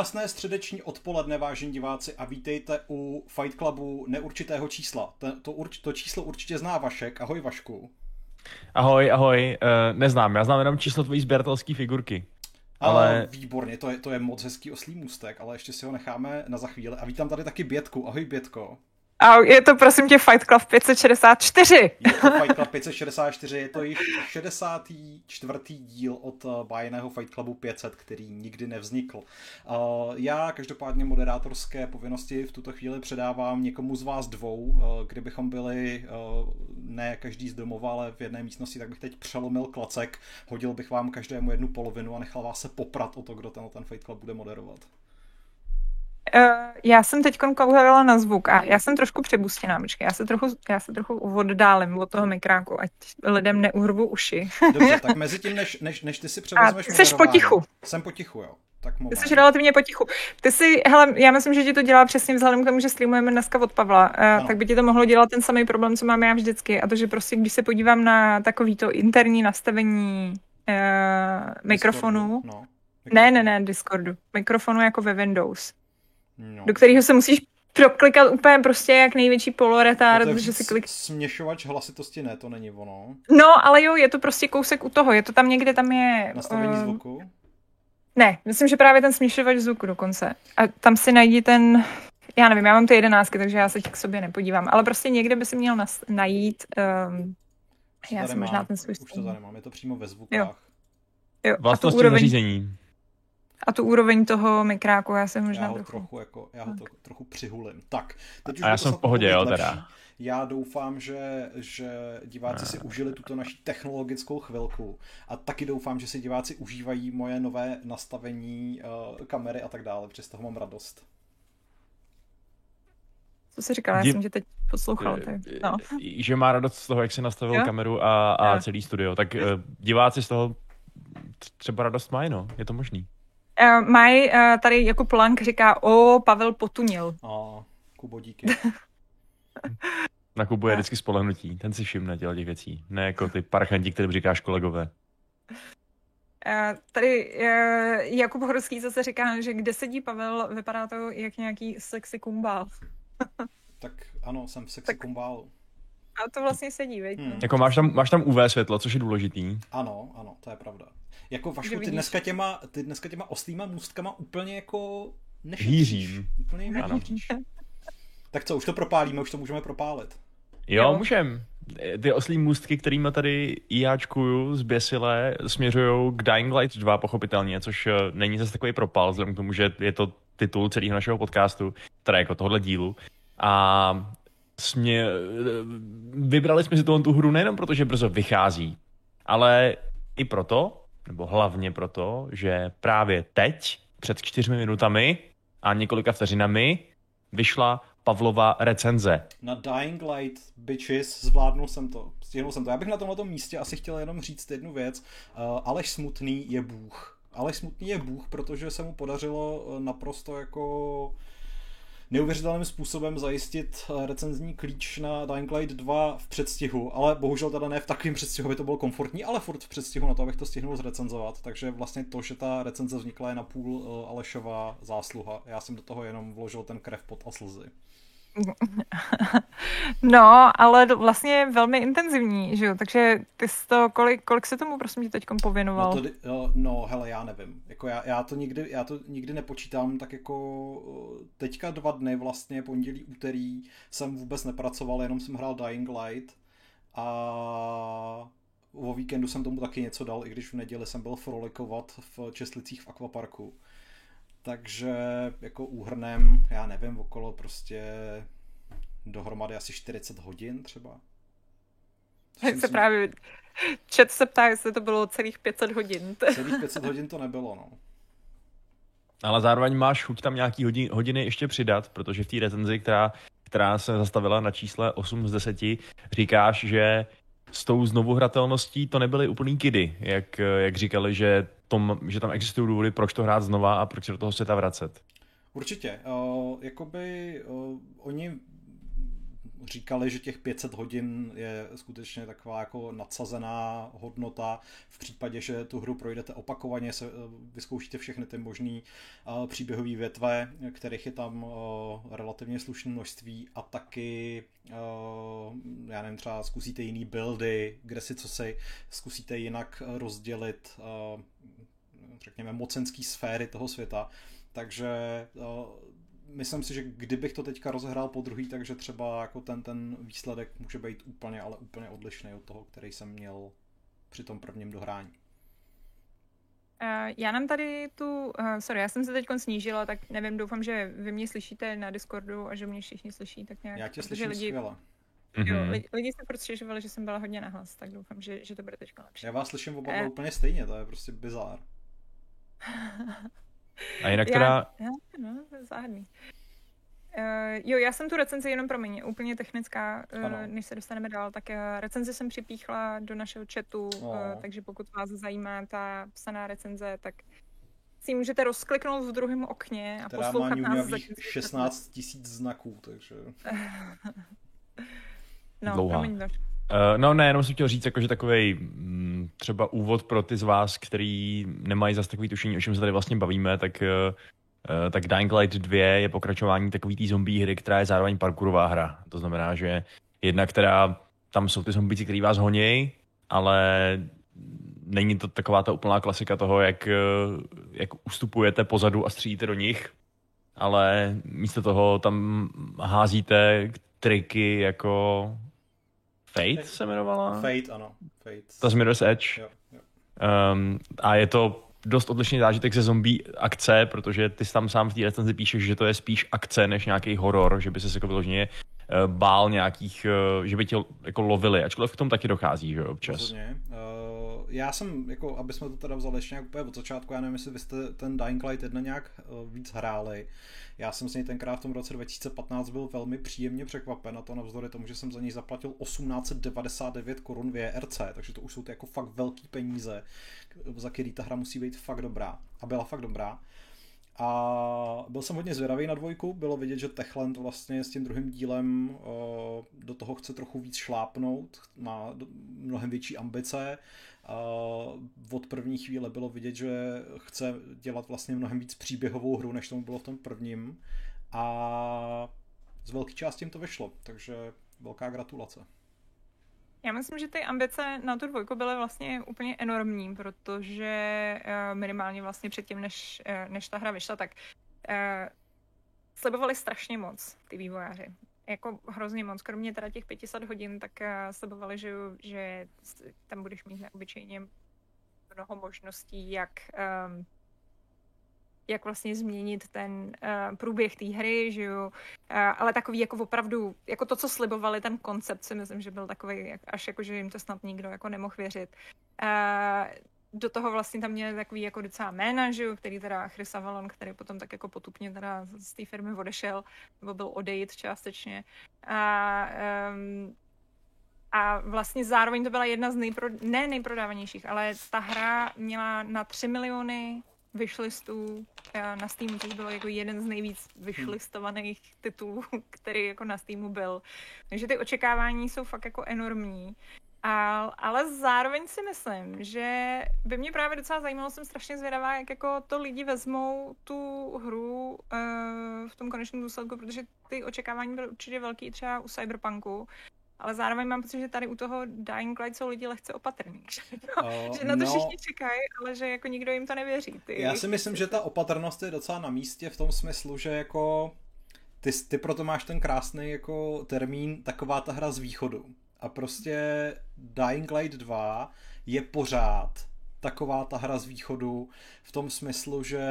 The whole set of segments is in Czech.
Krásné středeční odpoledne, vážení diváci, a vítejte u Fight Clubu neurčitého čísla. To, to, urč, to číslo určitě zná Vašek. Ahoj Vašku. Ahoj, ahoj, uh, neznám, já znám jenom číslo tvojí sběratelské figurky. Ale... Uh, výborně, to je, to je moc hezký oslý můstek, ale ještě si ho necháme na za chvíli. A vítám tady taky Bětku. Ahoj Bětko. A je to prosím tě Fight Club 564. Je to Fight Club 564, je to již 64. díl od uh, bájeného Fight Clubu 500, který nikdy nevznikl. Uh, já každopádně moderátorské povinnosti v tuto chvíli předávám někomu z vás dvou. Uh, kdybychom byli ne každý z domova, ale v jedné místnosti, tak bych teď přelomil klacek, hodil bych vám každému jednu polovinu a nechal vás se poprat o to, kdo ten, ten Fight Club bude moderovat. Uh, já jsem teď koukala na zvuk a já jsem trošku přebustěná, počkej, já se trochu, já se trochu oddálím od toho mikráku, ať lidem neuhrvu uši. Dobře, tak mezi tím, než, než, než ty si převezmeš A jsi potichu. Jsem potichu, jo. Tak Ty jsi relativně potichu. Ty si, hele, já myslím, že ti to dělá přesně vzhledem k tomu, že streamujeme dneska od Pavla, uh, tak by ti to mohlo dělat ten samý problém, co mám já vždycky. A to, že prostě, když se podívám na takovýto interní nastavení uh, mikrofonu, no. Ne, ne, ne, Discordu. Mikrofonu jako ve Windows no. do kterého se musíš proklikat úplně prostě jak největší poloretard, no že si klik... Směšovač hlasitosti ne, to není ono. No, ale jo, je to prostě kousek u toho, je to tam někde, tam je... Nastavení uh, zvuku? Ne, myslím, že právě ten směšovač zvuku dokonce. A tam si najdi ten, já nevím, já mám ty jedenáctky, takže já se k sobě nepodívám, ale prostě někde by si měl nas, najít, um, já si možná ten svůj... Už to tady mám, je to přímo ve zvukách. Jo. Jo, Vlastnosti úroveň... nařízení. A tu úroveň toho mikráku já jsem možná já ho trochu... trochu jako, já ho to trochu přihulím. Tak, teď už a já jsem v pohodě, jo, teda. Já doufám, že, že diváci si užili tuto naší technologickou chvilku a taky doufám, že si diváci užívají moje nové nastavení uh, kamery a tak dále, protože z toho mám radost. Co jsi říkal? Já Dí... jsem tě teď poslouchal. Tak, no. Že má radost z toho, jak jsi nastavil jo? kameru a, a celý studio. Tak uh, diváci z toho třeba radost mají, no. Je to možný. Uh, Maj uh, tady jako Plank říká, o, Pavel potunil. A, Kubo, díky. Na Kubu je vždycky spolehnutí, ten si všimne dělat těch věcí, ne jako ty parchanti, kterým říkáš kolegové. Uh, tady uh, Jakub Horský zase říká, že kde sedí Pavel, vypadá to jak nějaký sexy kumbál. tak ano, jsem v sexy tak... kumbálu. A to vlastně sedí, veď? Hmm. Jako máš tam, máš tam UV světlo, což je důležitý. Ano, ano, to je pravda. Jako Vašku, ty dneska těma, ty dneska těma oslýma můstkama úplně jako nešetříš. Úplně jim Tak co, už to propálíme, už to můžeme propálit. Jo, jo. můžem. Ty oslí můstky, kterými tady jáčkuju zběsilé, směřují k Dying Light 2, pochopitelně, což eh, není zase takový propal, vzhledem k tomu, že je to titul celého našeho podcastu, teda jako tohohle dílu. A smě, eh, vybrali jsme si tu, tu hru nejenom proto, že brzo vychází, ale i proto, nebo hlavně proto, že právě teď, před čtyřmi minutami a několika vteřinami, vyšla Pavlova recenze. Na Dying Light, bitches, zvládnul jsem to. Stihnul jsem to. Já bych na tomhle místě asi chtěl jenom říct jednu věc. Uh, Aleš Smutný je bůh. Aleš Smutný je bůh, protože se mu podařilo eh, naprosto jako neuvěřitelným způsobem zajistit eh, recenzní klíč na Dying Light 2 v předstihu, ale bohužel teda ne v takovém předstihu, aby to bylo komfortní, ale furt v předstihu na to, abych to stihnul zrecenzovat. Takže vlastně to, že ta recenze vznikla je napůl uh, Alešová zásluha. Já jsem do toho jenom vložil ten krev pot a slzy. No, ale vlastně velmi intenzivní, že jo? Takže ty jsi to, kolik, kolik se tomu prosím tě teď pověnoval? No, to, no, hele, já nevím. Jako já, já, to nikdy, já to nikdy nepočítám, tak jako teďka dva dny vlastně, pondělí, úterý, jsem vůbec nepracoval, jenom jsem hrál Dying Light a o víkendu jsem tomu taky něco dal, i když v neděli jsem byl frolikovat v Česlicích v akvaparku. Takže jako úhrnem, já nevím, okolo prostě dohromady asi 40 hodin třeba. Tak se právě, čet se ptá, jestli to bylo celých 500 hodin. Celých 500 hodin to nebylo, no. Ale zároveň máš chuť tam nějaký hodin, hodiny ještě přidat, protože v té recenzi, která, která se zastavila na čísle 8 z 10, říkáš, že s tou znovuhratelností to nebyly úplný kidy, jak, jak říkali, že, tom, že tam existují důvody, proč to hrát znova a proč se do toho světa vracet. Určitě. Uh, jakoby uh, oni říkali, že těch 500 hodin je skutečně taková jako nadsazená hodnota v případě, že tu hru projdete opakovaně, se, vyzkoušíte všechny ty možný příběhové větve, kterých je tam relativně slušné množství a taky já nevím, třeba zkusíte jiný buildy, kde si co si zkusíte jinak rozdělit řekněme mocenský sféry toho světa, takže myslím si, že kdybych to teďka rozehrál po druhý, takže třeba jako ten, ten výsledek může být úplně, ale úplně odlišný od toho, který jsem měl při tom prvním dohrání. Uh, já nám tady tu, uh, sorry, já jsem se teď snížila, tak nevím, doufám, že vy mě slyšíte na Discordu a že mě všichni slyší tak nějak. Já tě slyším lidi, skvěle. Jo, mhm. lidi, lidi se prostěžovali, že jsem byla hodně nahlas, tak doufám, že, že to bude teď lepší. Já vás slyším oba uh, úplně stejně, to je prostě bizár. A jinak teda... Já, no, záhadný. Uh, jo, já jsem tu recenzi jenom pro mě, úplně technická, uh, než se dostaneme dál, tak uh, recenzi jsem připíchla do našeho chatu, no. uh, takže pokud vás zajímá ta psaná recenze, tak si můžete rozkliknout v druhém okně a Která poslouchat má nás. Za 16 tisíc znaků, takže... no, Dlouhá. promiň, Uh, no ne, jenom jsem chtěl říct, jakože takový mm, třeba úvod pro ty z vás, který nemají zase takový tušení, o čem se tady vlastně bavíme, tak, uh, tak Dying Light 2 je pokračování takový té zombie hry, která je zároveň parkourová hra. To znamená, že jedna, která tam jsou ty zombíci, který vás honějí, ale není to taková ta úplná klasika toho, jak, jak ustupujete pozadu a střílíte do nich, ale místo toho tam házíte triky jako Fate se jmenovala? Fate, ano. Fate. Ta z Mirror's Edge. Jo, jo. Um, a je to dost odlišný zážitek ze zombie akce, protože ty tam sám v té recenzi píšeš, že to je spíš akce než nějaký horor, že by se jako vyloženě uh, bál nějakých, uh, že by tě jako lovili, ačkoliv k tomu taky dochází, že občas. Rozhodně. Já jsem, jako, aby jsme to teda vzali ještě nějak úplně od začátku, já nevím, jestli vy jste ten Dying Light 1 nějak uh, víc hráli. Já jsem s něj tenkrát v tom roce 2015 byl velmi příjemně překvapen a to navzdory tomu, že jsem za něj zaplatil 1899 korun VRC, takže to už jsou ty jako fakt velký peníze, za který ta hra musí být fakt dobrá. A byla fakt dobrá. A byl jsem hodně zvědavý na dvojku, bylo vidět, že Techland vlastně s tím druhým dílem do toho chce trochu víc šlápnout, má mnohem větší ambice. Od první chvíle bylo vidět, že chce dělat vlastně mnohem víc příběhovou hru, než tomu bylo v tom prvním. A z velké části tím to vyšlo, takže velká gratulace. Já myslím, že ty ambice na tu dvojku byly vlastně úplně enormní, protože eh, minimálně vlastně předtím, než, eh, než ta hra vyšla, tak uh, slibovali strašně moc ty vývojáři. Jako hrozně moc. Kromě teda těch 500 hodin, tak uh, slibovali, že, že tam budeš mít neobyčejně mnoho možností, jak um, jak vlastně změnit ten uh, průběh té hry, že jo, uh, ale takový jako opravdu, jako to, co slibovali, ten koncept si myslím, že byl takový, jak, až jako, že jim to snad nikdo jako nemohl věřit. Uh, do toho vlastně tam měli takový jako docela jména, že jo, který teda Chris Avalon, který potom tak jako potupně teda z té firmy odešel, nebo byl odejít částečně. A, um, a vlastně zároveň to byla jedna z nejpro, ne nejprodávanějších, ale ta hra měla na 3 miliony wishlistů eh, na Steamu, což bylo jako jeden z nejvíc wishlistovaných titulů, který jako na Steamu byl. Takže ty očekávání jsou fakt jako enormní. A, ale zároveň si myslím, že by mě právě docela zajímalo, jsem strašně zvědavá, jak jako to lidi vezmou tu hru uh, v tom konečném důsledku, protože ty očekávání byly určitě velký třeba u Cyberpunku, ale zároveň mám pocit, že tady u toho Dying Light jsou lidi lehce opatrní. Uh, že na to no, všichni čekají, ale že jako nikdo jim to nevěří. Ty. Já si myslím, že ta opatrnost je docela na místě v tom smyslu, že jako ty, ty proto máš ten krásný jako termín taková ta hra z východu. A prostě Dying Light 2 je pořád taková ta hra z východu v tom smyslu, že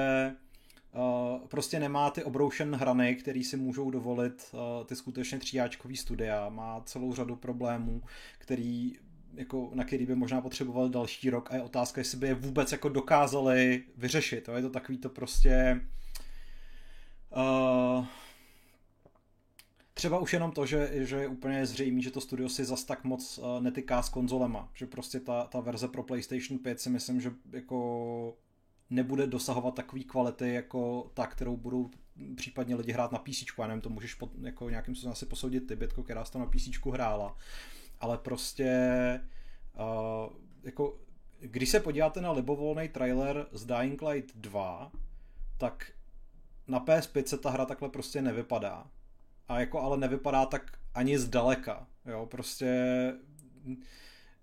Uh, prostě nemá ty obroušen hrany, který si můžou dovolit uh, ty skutečně tříáčkový studia. Má celou řadu problémů, který jako, na který by možná potřeboval další rok a je otázka, jestli by je vůbec jako dokázali vyřešit. Jo? Je to takový to prostě uh, třeba už jenom to, že, že je úplně zřejmé, že to studio si zas tak moc uh, netyká s konzolema, že prostě ta, ta verze pro PlayStation 5 si myslím, že jako nebude dosahovat takové kvality jako ta, kterou budou případně lidi hrát na PC, já nevím, to můžeš pod, jako nějakým způsobem asi posoudit ty, Bětko, která to na PC hrála, ale prostě uh, jako když se podíváte na libovolný trailer z Dying Light 2, tak na PS5 se ta hra takhle prostě nevypadá. A jako ale nevypadá tak ani zdaleka. Jo, prostě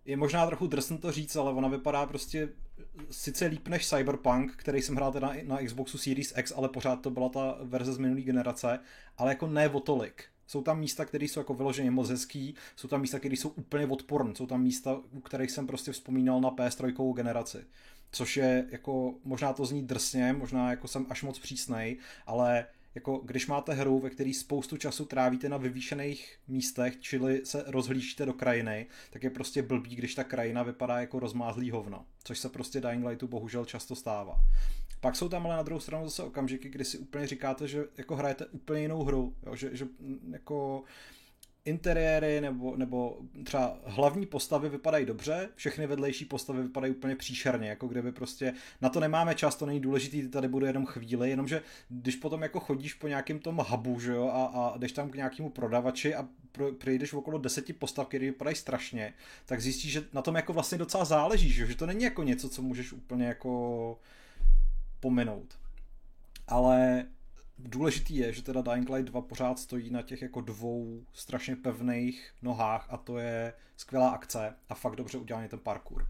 je možná trochu drsno to říct, ale ona vypadá prostě sice líp než Cyberpunk, který jsem hrál teda na Xboxu Series X, ale pořád to byla ta verze z minulé generace, ale jako ne o tolik. Jsou tam místa, které jsou jako vyloženě moc hezký, jsou tam místa, které jsou úplně odporné, jsou tam místa, u kterých jsem prostě vzpomínal na PS3 generaci. Což je jako, možná to zní drsně, možná jako jsem až moc přísnej, ale jako když máte hru, ve které spoustu času trávíte na vyvýšených místech, čili se rozhlížíte do krajiny, tak je prostě blbý, když ta krajina vypadá jako rozmázlý hovno, což se prostě Dying Lightu bohužel často stává. Pak jsou tam ale na druhou stranu zase okamžiky, kdy si úplně říkáte, že jako hrajete úplně jinou hru, jo? Že, že jako interiéry nebo, nebo třeba hlavní postavy vypadají dobře, všechny vedlejší postavy vypadají úplně příšerně, jako kdyby prostě na to nemáme čas, to není důležitý, ty tady bude jenom chvíli, jenomže když potom jako chodíš po nějakém tom hubu, že jo, a, a jdeš tam k nějakému prodavači a pro, projdeš okolo deseti postav, které vypadají strašně, tak zjistíš, že na tom jako vlastně docela záleží, že, že to není jako něco, co můžeš úplně jako pominout. Ale důležitý je, že teda Dying Light 2 pořád stojí na těch jako dvou strašně pevných nohách a to je skvělá akce a fakt dobře udělaný ten parkour.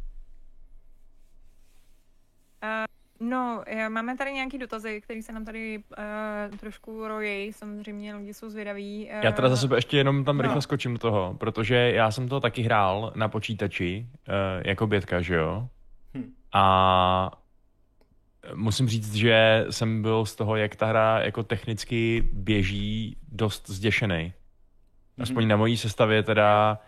Uh, no, máme tady nějaký dotazy, které se nám tady uh, trošku rojí, samozřejmě lidi jsou zvědaví. Uh, já teda za sebe ještě jenom tam no. rychle skočím do toho, protože já jsem to taky hrál na počítači, uh, jako bětka, že jo? Hm. A musím říct, že jsem byl z toho, jak ta hra jako technicky běží, dost zděšený. Aspoň mm-hmm. na mojí sestavě teda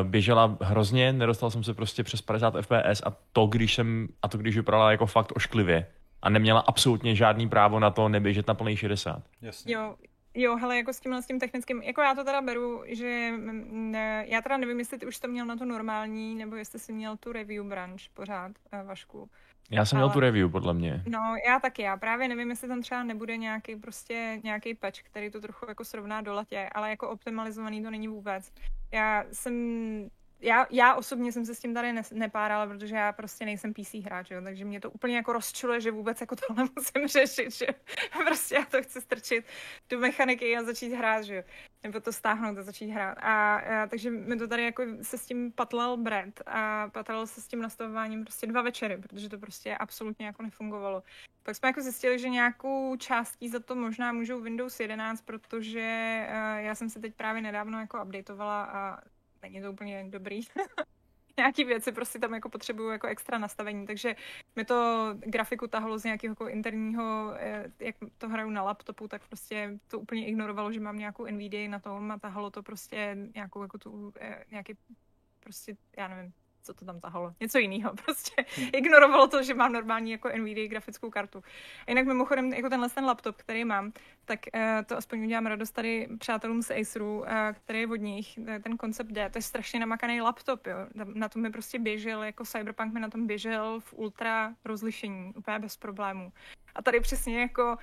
uh, běžela hrozně, nedostal jsem se prostě přes 50 fps a to, když jsem, a to když vypadala jako fakt ošklivě a neměla absolutně žádný právo na to neběžet na plný 60. Jasně. Jo, Jo, hele, jako s tímhle s tím technickým, jako já to teda beru, že ne, já teda nevím, jestli ty už to měl na to normální, nebo jestli jsi měl tu review branch pořád, uh, Vašku. Já jsem měl tu review, podle mě. No, já taky, já právě nevím, jestli tam třeba nebude nějaký prostě nějaký patch, který to trochu jako srovná do latě, ale jako optimalizovaný to není vůbec. Já jsem já, já osobně jsem se s tím tady ne, nepárala, protože já prostě nejsem PC hráč, jo, takže mě to úplně jako rozčiluje, že vůbec jako tohle musím řešit, že prostě já to chci strčit do mechaniky a začít hrát, že jo, nebo to stáhnout a začít hrát. A, a takže mi to tady jako se s tím patlal Brent a patlal se s tím nastavováním prostě dva večery, protože to prostě absolutně jako nefungovalo. Pak jsme jako zjistili, že nějakou částí za to možná můžou Windows 11, protože uh, já jsem se teď právě nedávno jako updateovala a není to úplně dobrý. nějaký věci prostě tam jako potřebuju jako extra nastavení, takže mi to grafiku tahalo z nějakého jako interního, eh, jak to hraju na laptopu, tak prostě to úplně ignorovalo, že mám nějakou NVIDIA na tom a tahalo to prostě nějakou jako tu, eh, nějaký prostě, já nevím, co to tam tahalo. Něco jiného prostě. Ignorovalo to, že mám normální jako NVIDIA grafickou kartu. A jinak mimochodem, jako tenhle ten laptop, který mám, tak uh, to aspoň udělám radost tady přátelům z Aceru, uh, který je od nich, ten koncept D, to je strašně namakaný laptop, jo. Na tom mi prostě běžel, jako Cyberpunk mi na tom běžel v ultra rozlišení, úplně bez problémů. A tady přesně jako,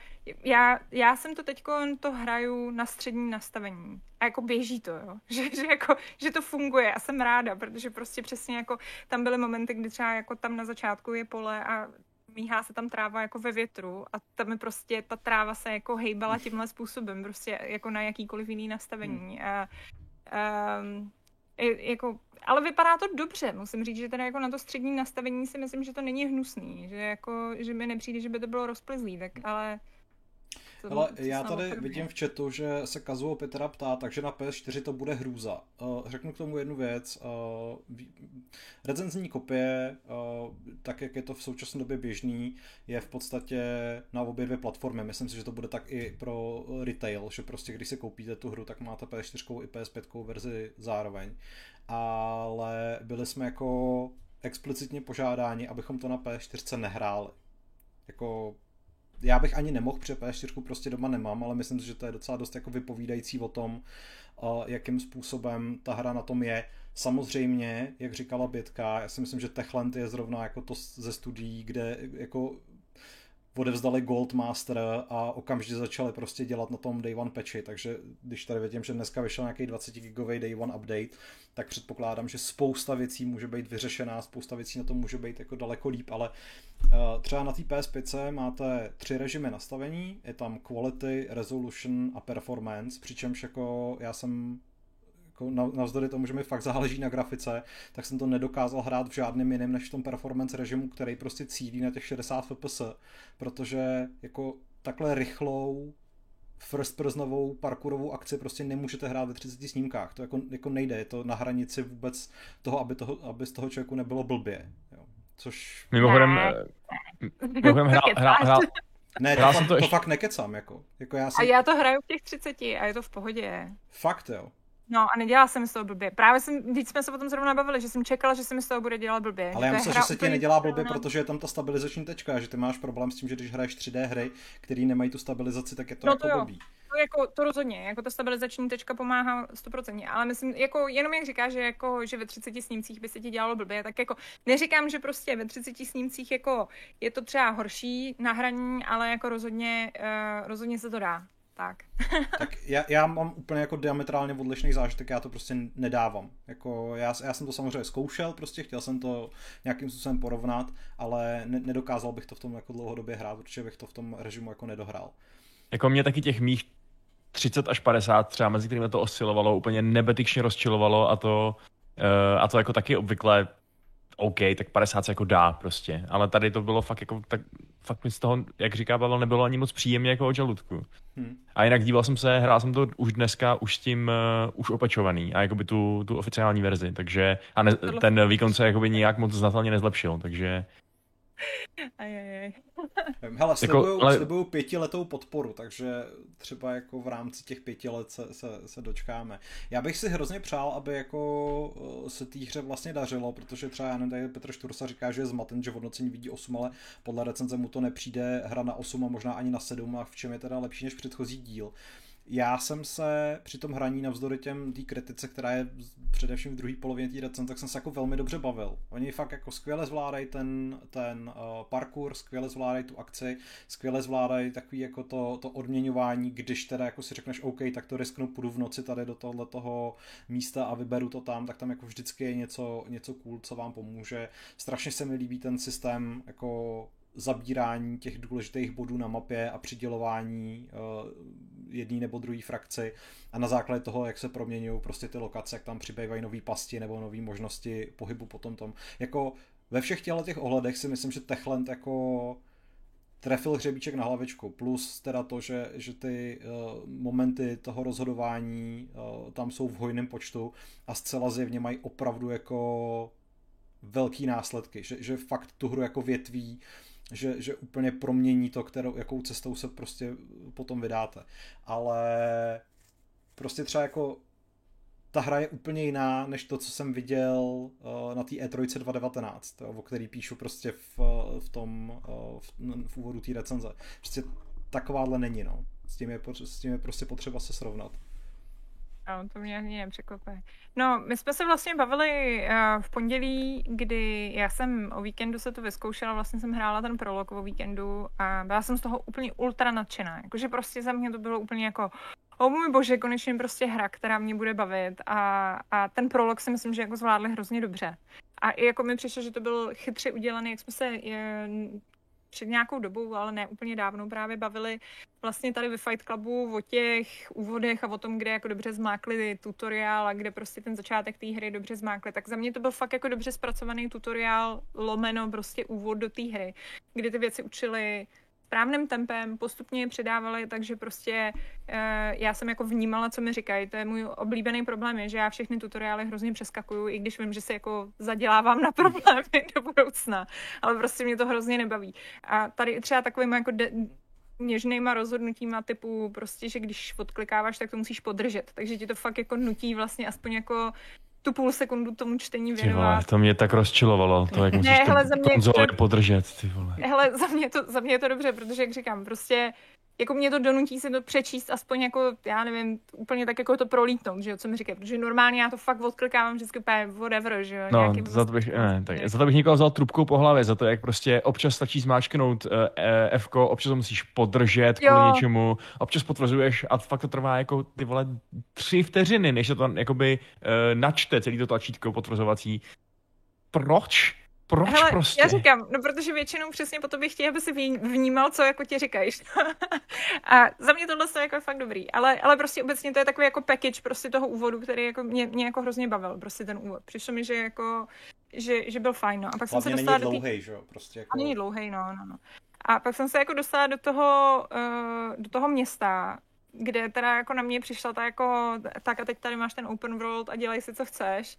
já, já jsem to teď to hraju na střední nastavení. A jako běží to, jo. Že, že, jako, že to funguje a jsem ráda, protože prostě přesně jako tam byly momenty, kdy třeba jako tam na začátku je pole a míhá se tam tráva jako ve větru a tam je prostě ta tráva se jako hejbala tímhle způsobem, prostě jako na jakýkoliv jiný nastavení. Hmm. A, um, jako, ale vypadá to dobře, musím říct, že teda jako na to střední nastavení si myslím, že to není hnusný, že jako, že mi nepřijde, že by to bylo rozplizlý, tak ale ale já tady vidím v chatu, že se Kazuo Petra ptá, takže na PS4 to bude hrůza. Uh, řeknu k tomu jednu věc. Uh, recenzní kopie, uh, tak jak je to v současné době běžný, je v podstatě na obě dvě platformy. Myslím si, že to bude tak i pro retail, že prostě když si koupíte tu hru, tak máte PS4 i PS5 verzi zároveň. Ale byli jsme jako explicitně požádáni, abychom to na PS4 nehráli. Jako já bych ani nemohl, protože PS4 prostě doma nemám, ale myslím si, že to je docela dost jako vypovídající o tom, jakým způsobem ta hra na tom je. Samozřejmě, jak říkala Bětka, já si myslím, že Techland je zrovna jako to ze studií, kde jako odevzdali Goldmaster a okamžitě začali prostě dělat na tom Day One patchy, takže když tady vidím, že dneska vyšel nějaký 20 gigový Day One update, tak předpokládám, že spousta věcí může být vyřešená, spousta věcí na tom může být jako daleko líp, ale uh, třeba na té PS5 máte tři režimy nastavení, je tam Quality, Resolution a Performance, přičemž jako já jsem jako navzdory tomu, že mi fakt záleží na grafice, tak jsem to nedokázal hrát v žádném jiném než v tom performance režimu, který prostě cílí na těch 60 fps, protože jako takhle rychlou first personovou parkourovou akci prostě nemůžete hrát ve 30 snímkách. To jako, jako nejde, je to na hranici vůbec toho, aby, toho, aby z toho člověku nebylo blbě. Jo. Což... Mimochodem, mimochodem hrál, hrál, hrál, ne, to, fakt, to, to fakt nekecám, jako. jako já jsem... A já to hraju v těch 30 a je to v pohodě. Fakt, jo. No a nedělala jsem z toho blbě. Právě jsem, když jsme se potom zrovna bavili, že jsem čekala, že se mi z toho bude dělat blbě. Ale já myslím, že se ti nedělá blbě, protože je tam ta stabilizační tečka, že ty máš problém s tím, že když hraješ 3D hry, které nemají tu stabilizaci, tak je to no jako to blbý. To, jako, to rozhodně, jako ta stabilizační tečka pomáhá 100%, ale myslím, jako jenom jak říká, že, jako, že ve 30 snímcích by se ti dělalo blbě, tak jako neříkám, že prostě ve 30 snímcích jako je to třeba horší na hraní, ale jako rozhodně, uh, rozhodně se to dá tak. tak já, já mám úplně jako diametrálně odlišný zážitek, já to prostě nedávám. Jako já, já jsem to samozřejmě zkoušel, prostě chtěl jsem to nějakým způsobem porovnat, ale ne, nedokázal bych to v tom jako dlouhodobě hrát, protože bych to v tom režimu jako nedohrál. Jako mě taky těch mých 30 až 50 třeba, mezi kterými to oscilovalo, úplně nebetyčně rozčilovalo a to, uh, a to jako taky obvykle OK, tak 50 se jako dá prostě, ale tady to bylo fakt jako, tak fakt mi z toho, jak říká Pavel, nebylo ani moc příjemně jako od žaludku. Hmm. A jinak díval jsem se, hrál jsem to už dneska, už tím, uh, už opečovaný a jakoby tu, tu oficiální verzi, takže a ne, ten výkon se jakoby nějak moc znatelně nezlepšil, takže Ajajaj. Hele, slibuju, jako, ale... slibuju pětiletou podporu, takže třeba jako v rámci těch pěti let se, se, se dočkáme. Já bych si hrozně přál, aby jako eh, se té hře vlastně dařilo, protože třeba já nevím, tady Petr Štursa říká, že je zmaten, že v hodnocení vidí 8, ale podle recenze mu to nepřijde hra na 8 a možná ani na 7 a v čem je teda lepší než předchozí díl já jsem se při tom hraní navzdory těm té kritice, která je především v druhé polovině té recenze, tak jsem se jako velmi dobře bavil. Oni fakt jako skvěle zvládají ten, ten uh, parkour, skvěle zvládají tu akci, skvěle zvládají takový jako to, to odměňování, když teda jako si řekneš OK, tak to risknu, půjdu v noci tady do tohle toho místa a vyberu to tam, tak tam jako vždycky je něco, něco cool, co vám pomůže. Strašně se mi líbí ten systém jako zabírání těch důležitých bodů na mapě a přidělování uh, jedné nebo druhé frakci. A na základě toho, jak se proměňují prostě ty lokace, jak tam přibývají nové pasti nebo nové možnosti pohybu potom tom. Jako ve všech těchto těch ohledech si myslím, že Techland jako trefil hřebíček na hlavičku, plus teda to, že, že ty uh, momenty toho rozhodování uh, tam jsou v hojném počtu a zcela zjevně mají opravdu jako velký následky, že, že fakt tu hru jako větví že, že úplně promění to, kterou, jakou cestou se prostě potom vydáte. Ale prostě třeba jako ta hra je úplně jiná, než to, co jsem viděl uh, na té E3 2019, o který píšu prostě v, v tom, uh, v, v úvodu té recenze. Prostě takováhle není, no. S tím, je, s tím je prostě potřeba se srovnat. No, to mě ani nepřekvapuje. No, my jsme se vlastně bavili uh, v pondělí, kdy já jsem o víkendu se to vyzkoušela, vlastně jsem hrála ten prolog o víkendu a byla jsem z toho úplně ultra nadšená. Jakože prostě za mě to bylo úplně jako, o můj bože, konečně prostě hra, která mě bude bavit a, a ten prolog si myslím, že jako zvládli hrozně dobře. A i jako mi přišlo, že to byl chytře udělaný, jak jsme se je, před nějakou dobou, ale ne úplně dávno, právě bavili vlastně tady ve Fight Clubu o těch úvodech a o tom, kde jako dobře zmákli tutoriál a kde prostě ten začátek té hry dobře zmákli. Tak za mě to byl fakt jako dobře zpracovaný tutoriál, lomeno prostě úvod do té hry, kdy ty věci učili správným tempem, postupně je předávali, takže prostě uh, já jsem jako vnímala, co mi říkají. To je můj oblíbený problém, je, že já všechny tutoriály hrozně přeskakuju, i když vím, že se jako zadělávám na problémy do budoucna, ale prostě mě to hrozně nebaví. A tady třeba takovým jako de- něžnýma rozhodnutíma typu prostě, že když odklikáváš, tak to musíš podržet. Takže ti to fakt jako nutí vlastně aspoň jako tu půl sekundu tomu čtení věnovat. Vole, to mě tak rozčilovalo, to jak musíš ne, hele, za mě, konzole to, podržet. Ty vole. Hele, za mě, to, za mě je to dobře, protože jak říkám, prostě jako mě to donutí se to přečíst aspoň jako, já nevím, úplně tak jako to prolítnout, že jo, co mi říkají, protože normálně já to fakt odklikávám vždycky úplně whatever, že jo. No, za to, bych, ne, tak, za to bych někoho vzal trubkou po hlavě, za to, jak prostě občas stačí zmáčknout uh, F, občas to musíš podržet kvůli jo. něčemu, občas potvrzuješ a fakt to trvá jako ty vole tři vteřiny, než se to jakoby uh, načte celý to tlačítko potvrzovací. Proč? Proč Hele, prostě? Já říkám, no protože většinou přesně po tobě chtějí, aby si vnímal, co jako ti říkají. a za mě tohle je jako fakt dobrý. Ale, ale prostě obecně to je takový jako package prostě toho úvodu, který jako mě, mě jako hrozně bavil, prostě ten úvod. Přišlo mi, že jako, že, že byl fajn, no. A pak Hlavně jsem se dostala není dlouhej, do tý... že jo? Prostě jako... A není dlouhej, no, no, no. A pak jsem se jako dostala do toho, uh, do toho města, kde teda jako na mě přišla ta jako, tak a teď tady máš ten open world a dělej si, co chceš.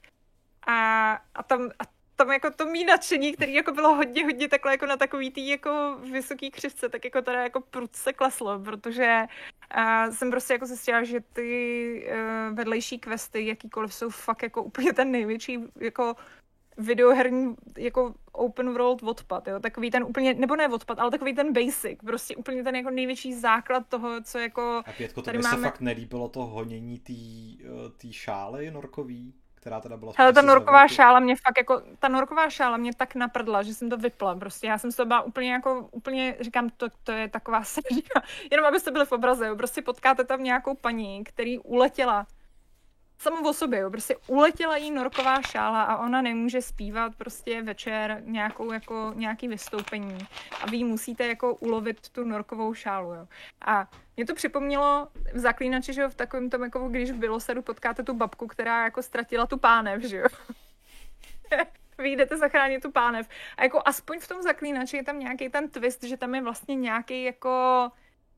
A, a tam, a tam jako to mý nadšení, který jako bylo hodně, hodně takhle jako na takový tý jako vysoký křivce, tak jako teda jako prudce kleslo, protože uh, jsem prostě jako zjistila, že ty uh, vedlejší questy, jakýkoliv, jsou fakt jako úplně ten největší jako videoherní jako open world odpad, jo, takový ten úplně, nebo ne odpad, ale takový ten basic, prostě úplně ten jako největší základ toho, co jako A Pětko, to by máme... se fakt nelíbilo to honění té šály norkový? Která teda byla... Hele, ta norková šála mě fakt jako, ta norková šála mě tak naprdla, že jsem to vypla prostě. Já jsem se to byla úplně jako, úplně, říkám, to, to je taková série. Jenom abyste byli v obraze, jo. Prostě potkáte tam nějakou paní, který uletěla samo o sobě, jo. prostě uletěla jí norková šála a ona nemůže zpívat prostě večer nějakou jako nějaký vystoupení a vy musíte jako ulovit tu norkovou šálu, jo. A mě to připomnělo v Zaklínači, že jo, v takovém tom, jako když v Bilosedu potkáte tu babku, která jako ztratila tu pánev, že jo. vy jdete zachránit tu pánev. A jako aspoň v tom Zaklínači je tam nějaký ten twist, že tam je vlastně nějaký jako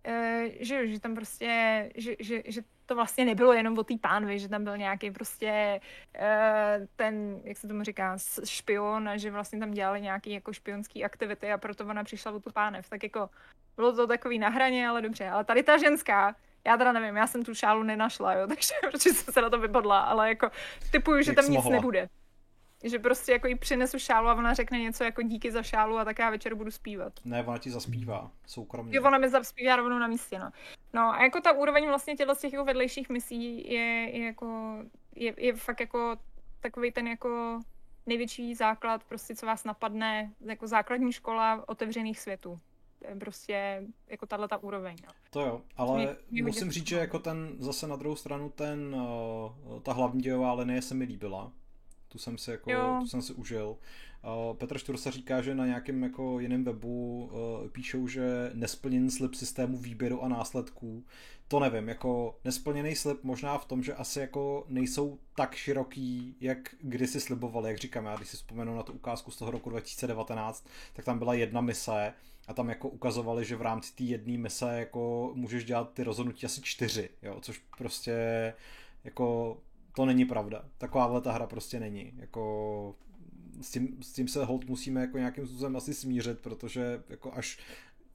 Eh, že, že tam prostě, že, že, že to vlastně nebylo jenom o té pánvi, že tam byl nějaký prostě uh, ten, jak se tomu říká, špion a že vlastně tam dělali nějaký jako špionský aktivity a proto ona přišla o tu pánev. Tak jako bylo to takový na hraně, ale dobře. Ale tady ta ženská, já teda nevím, já jsem tu šálu nenašla, jo, takže protože jsem se na to vypadla, ale jako typuju, že tam nic mohla. nebude že prostě jako jí přinesu šálu a ona řekne něco jako díky za šálu a tak já večer budu zpívat. Ne, ona ti zaspívá, soukromně. Jo, ona mi zaspívá rovnou na místě, no. No a jako ta úroveň vlastně těchto z těch jako vedlejších misí je, je jako, je, je fakt jako takový ten jako největší základ, prostě co vás napadne, jako základní škola otevřených světů. Prostě jako tahle ta úroveň. No. To jo, ale mě, mě musím říct, že jako ten, zase na druhou stranu ten, uh, ta hlavní dějová linie se mi líbila tu jsem si jako, jo. tu jsem si užil. Uh, Petr Štursa říká, že na nějakém jako jiném webu uh, píšou, že nesplněný slib systému výběru a následků. To nevím, jako nesplněný slib možná v tom, že asi jako nejsou tak široký, jak kdysi slibovali, jak říkám já, když si vzpomenu na tu ukázku z toho roku 2019, tak tam byla jedna mise a tam jako ukazovali, že v rámci té jedné mise jako můžeš dělat ty rozhodnutí asi čtyři, jo, což prostě jako to není pravda. Takováhle ta hra prostě není. Jako s tím, s tím se hold musíme jako nějakým způsobem asi smířit, protože jako až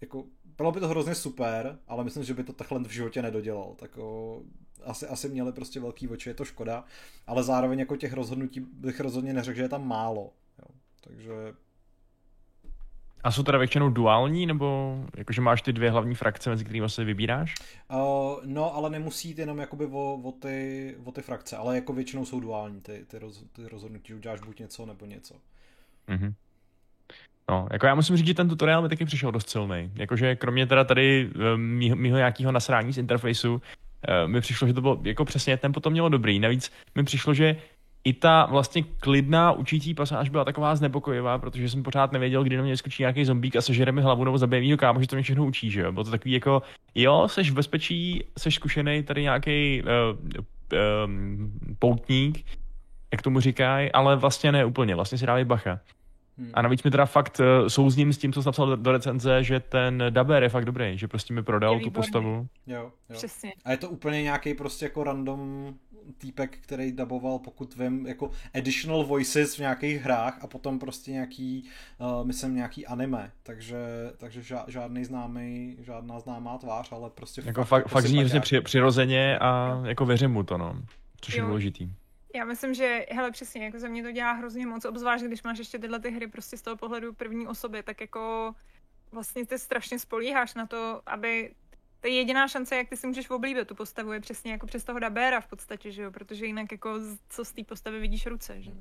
jako, bylo by to hrozně super, ale myslím, že by to takhle v životě nedodělal. Tak o, asi, asi měli prostě velký oči, je to škoda, ale zároveň jako těch rozhodnutí bych rozhodně neřekl, že je tam málo. Jo. Takže a jsou teda většinou duální, nebo jakože máš ty dvě hlavní frakce, mezi kterými se vybíráš? Uh, no, ale nemusí jít jenom jakoby o, o, ty, o ty frakce, ale jako většinou jsou duální ty, ty, roz, ty rozhodnutí, uděláš buď něco nebo něco. Mm-hmm. No, jako já musím říct, že ten tutoriál mi taky přišel dost silný. Jakože kromě teda tady um, mýho, mýho nějakého nasrání z interfejsu, uh, mi přišlo, že to bylo jako přesně, ten potom mělo dobrý. Navíc mi přišlo, že i ta vlastně klidná učící pasáž byla taková znepokojivá, protože jsem pořád nevěděl, kdy na mě skočí nějaký zombík a sežere mi hlavu nebo zabije mýho kámo, že to mě všechno učí, že jo. Bylo to takový jako, jo, seš v bezpečí, seš zkušený, tady nějaký uh, um, poutník, jak tomu říkají, ale vlastně ne úplně, vlastně si dávej bacha. Hmm. A navíc mi teda fakt uh, souzním s tím, co jsem napsal do, do recenze, že ten Daber je fakt dobrý, že prostě mi prodal tu postavu. Jo, jo. Přesně. A je to úplně nějaký prostě jako random týpek, který daboval, pokud vím, jako additional voices v nějakých hrách a potom prostě nějaký, uh, myslím, nějaký anime, takže, takže žádný známý, žádná známá tvář, ale prostě jako fakt, fakt, fakt zní hrozně při, přirozeně a jako věřím mu to, no, což jo. je důležitý. Já myslím, že, hele, přesně, jako za mě to dělá hrozně moc, obzvlášť když máš ještě tyhle ty hry prostě z toho pohledu první osoby, tak jako vlastně ty strašně spolíháš na to, aby to je jediná šance, jak ty si můžeš oblíbit tu postavu, je přesně jako přes toho dabéra v podstatě, že jo, protože jinak jako co z té postavy vidíš ruce, že jo.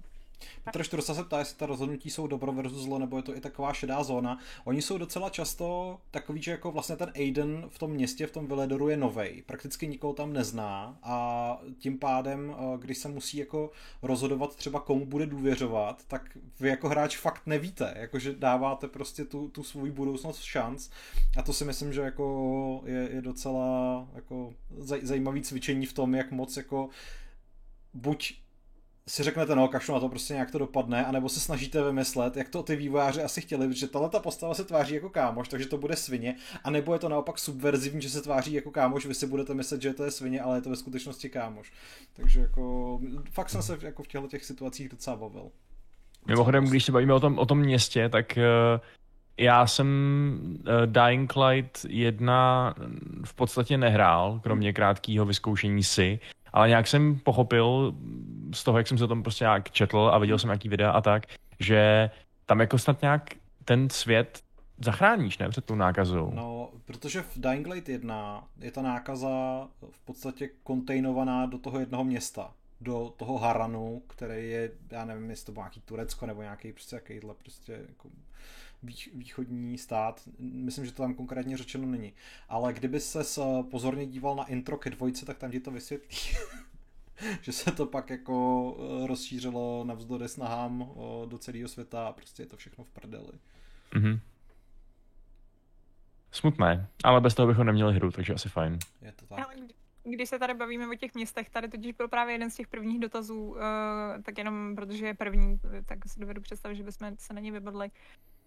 Petr Štrusa se ptá, jestli ta rozhodnutí jsou dobro versus zlo, nebo je to i taková šedá zóna. Oni jsou docela často takový, že jako vlastně ten Aiden v tom městě, v tom Veledoru je novej. Prakticky nikoho tam nezná a tím pádem, eh, když se musí jako rozhodovat třeba komu bude důvěřovat, tak vy jako hráč fakt nevíte, jakože dáváte prostě tu, tu svou budoucnost šanc a to si myslím, že jako je, je docela jako zajímavý cvičení v tom, jak moc jako buď si řeknete, no kašlu na to prostě nějak to dopadne, anebo se snažíte vymyslet, jak to ty vývojáři asi chtěli, že tahle ta postava se tváří jako kámoš, takže to bude svině, anebo je to naopak subverzivní, že se tváří jako kámoš, vy si budete myslet, že to je svině, ale je to ve skutečnosti kámoš. Takže jako fakt jsem se jako v těchto těch situacích docela bavil. Mimochodem, když se bavíme o tom, o tom městě, tak uh, já jsem uh, Dying Light 1 v podstatě nehrál, kromě krátkého vyzkoušení si, ale nějak jsem pochopil z toho, jak jsem se o tom prostě nějak četl a viděl jsem nějaký videa a tak, že tam jako snad nějak ten svět zachráníš, ne, před tou nákazou? No, protože v Dying Light 1 je ta nákaza v podstatě kontejnovaná do toho jednoho města do toho Haranu, který je, já nevím, jestli to bylo nějaký Turecko nebo nějaký prostě jakýhle prostě jako východní stát. Myslím, že to tam konkrétně řečeno není. Ale kdyby se pozorně díval na intro ke dvojce, tak tam ti to vysvětlí. že se to pak jako eh, rozšířilo navzdory snahám eh, do celého světa a prostě je to všechno v prdeli. Mm-hmm. Smutné, ale bez toho bychom neměli hru, takže asi fajn. Je to tak. Když se tady bavíme o těch městech, tady totiž byl právě jeden z těch prvních dotazů, uh, tak jenom protože je první, tak si dovedu představit, že bychom se na ně vybodli.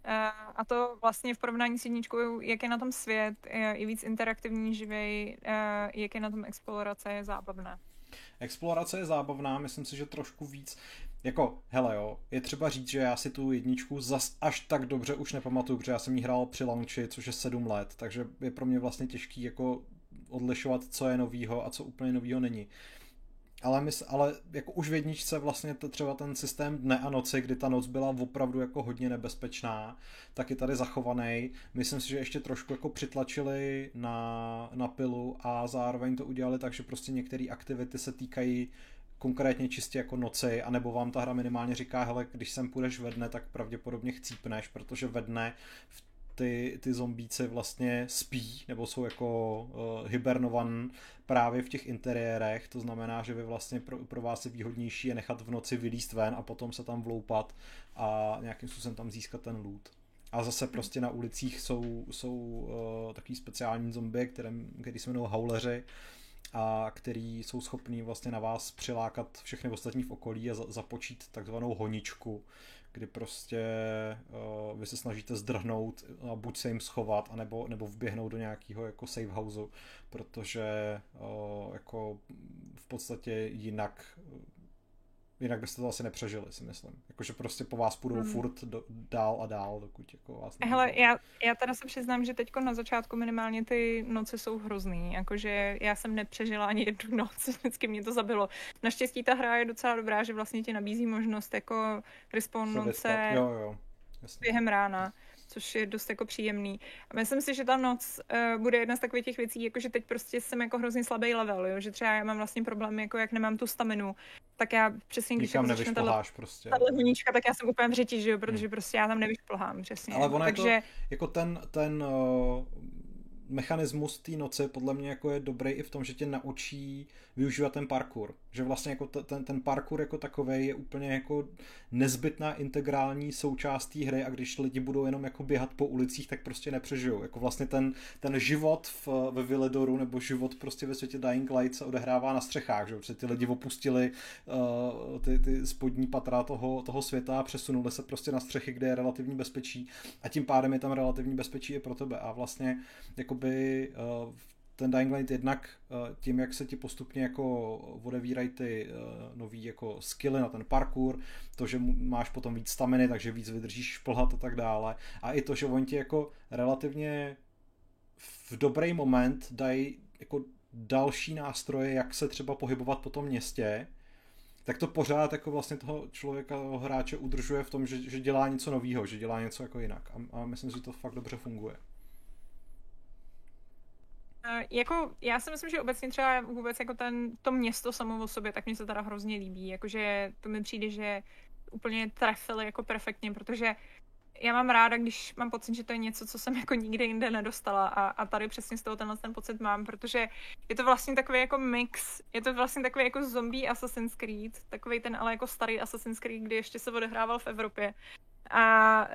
Uh, a to vlastně v porovnání s jedničkou, jak je na tom svět, je, víc interaktivní, živej, uh, jak je na tom explorace, je zábavná. Explorace je zábavná, myslím si, že trošku víc. Jako, hele jo, je třeba říct, že já si tu jedničku zas až tak dobře už nepamatuju, protože já jsem ji hrál při launchi, což je sedm let, takže je pro mě vlastně těžký jako odlišovat, co je novýho a co úplně novýho není. Ale, mys, ale jako už v jedničce vlastně to třeba ten systém dne a noci, kdy ta noc byla opravdu jako hodně nebezpečná, tak je tady zachovaný. Myslím si, že ještě trošku jako přitlačili na, na pilu a zároveň to udělali tak, že prostě některé aktivity se týkají konkrétně čistě jako noci, anebo vám ta hra minimálně říká, hele, když sem půjdeš ve dne, tak pravděpodobně chcípneš, protože ve dne v ty, ty zombíci vlastně spí, nebo jsou jako uh, hibernovan právě v těch interiérech, to znamená, že vy vlastně pro, pro vás je výhodnější je nechat v noci vylíst ven a potom se tam vloupat a nějakým způsobem tam získat ten loot. A zase prostě na ulicích jsou, jsou uh, takový speciální zombie, které, který se jmenují hauleři, a který jsou schopní vlastně na vás přilákat všechny ostatní v okolí a započít takzvanou honičku, kdy prostě uh, vy se snažíte zdrhnout a buď se jim schovat, anebo, nebo vběhnout do nějakého jako safe houseu, protože uh, jako v podstatě jinak jinak byste to asi nepřežili, si myslím. Jakože prostě po vás půjdou hmm. furt do, dál a dál, dokud jako vás Hele, já, já teda se přiznám, že teď na začátku minimálně ty noci jsou hrozný. Jakože já jsem nepřežila ani jednu noc, vždycky mě to zabilo. Naštěstí ta hra je docela dobrá, že vlastně ti nabízí možnost jako respawnout se jo, jo. během rána což je dost jako příjemný. A myslím si, že ta noc uh, bude jedna z takových těch věcí, jako že teď prostě jsem jako hrozně slabý level, jo? že třeba já mám vlastně problém, jako jak nemám tu staminu, tak já přesně, když Nikam začne tahle, prostě. huníčka, tak já jsem úplně v řeti, že jo, protože hmm. prostě já tam nevyšplhám, přesně. Ale ono Takže... je to, jako ten, ten uh, mechanismus té noci podle mě jako je dobrý i v tom, že tě naučí využívat ten parkour. Že vlastně jako ten, ten parkour jako takový je úplně jako nezbytná integrální součást té hry a když lidi budou jenom jako běhat po ulicích, tak prostě nepřežijou. Jako vlastně ten, ten život v, ve Viledoru nebo život prostě ve světě Dying Light se odehrává na střechách, že protože ty lidi opustili uh, ty, ty spodní patra toho, toho světa a přesunuli se prostě na střechy, kde je relativní bezpečí a tím pádem je tam relativní bezpečí i pro tebe a vlastně jako jakoby uh, ten Dying Light jednak uh, tím, jak se ti postupně jako odevírají ty uh, nový jako skilly na ten parkour, to, že máš potom víc staminy, takže víc vydržíš šplhat a tak dále. A i to, že oni ti jako relativně v dobrý moment dají jako další nástroje, jak se třeba pohybovat po tom městě, tak to pořád jako vlastně toho člověka, toho hráče udržuje v tom, že, že dělá něco nového, že dělá něco jako jinak. A, a myslím, že to fakt dobře funguje. Jako, já si myslím, že obecně třeba vůbec jako ten, to město samo o sobě, tak mě se teda hrozně líbí. Jakože to mi přijde, že úplně trefili jako perfektně, protože já mám ráda, když mám pocit, že to je něco, co jsem jako nikde jinde nedostala a, a tady přesně z toho tenhle ten pocit mám, protože je to vlastně takový jako mix, je to vlastně takový jako zombie Assassin's Creed, takový ten ale jako starý Assassin's Creed, kdy ještě se odehrával v Evropě. A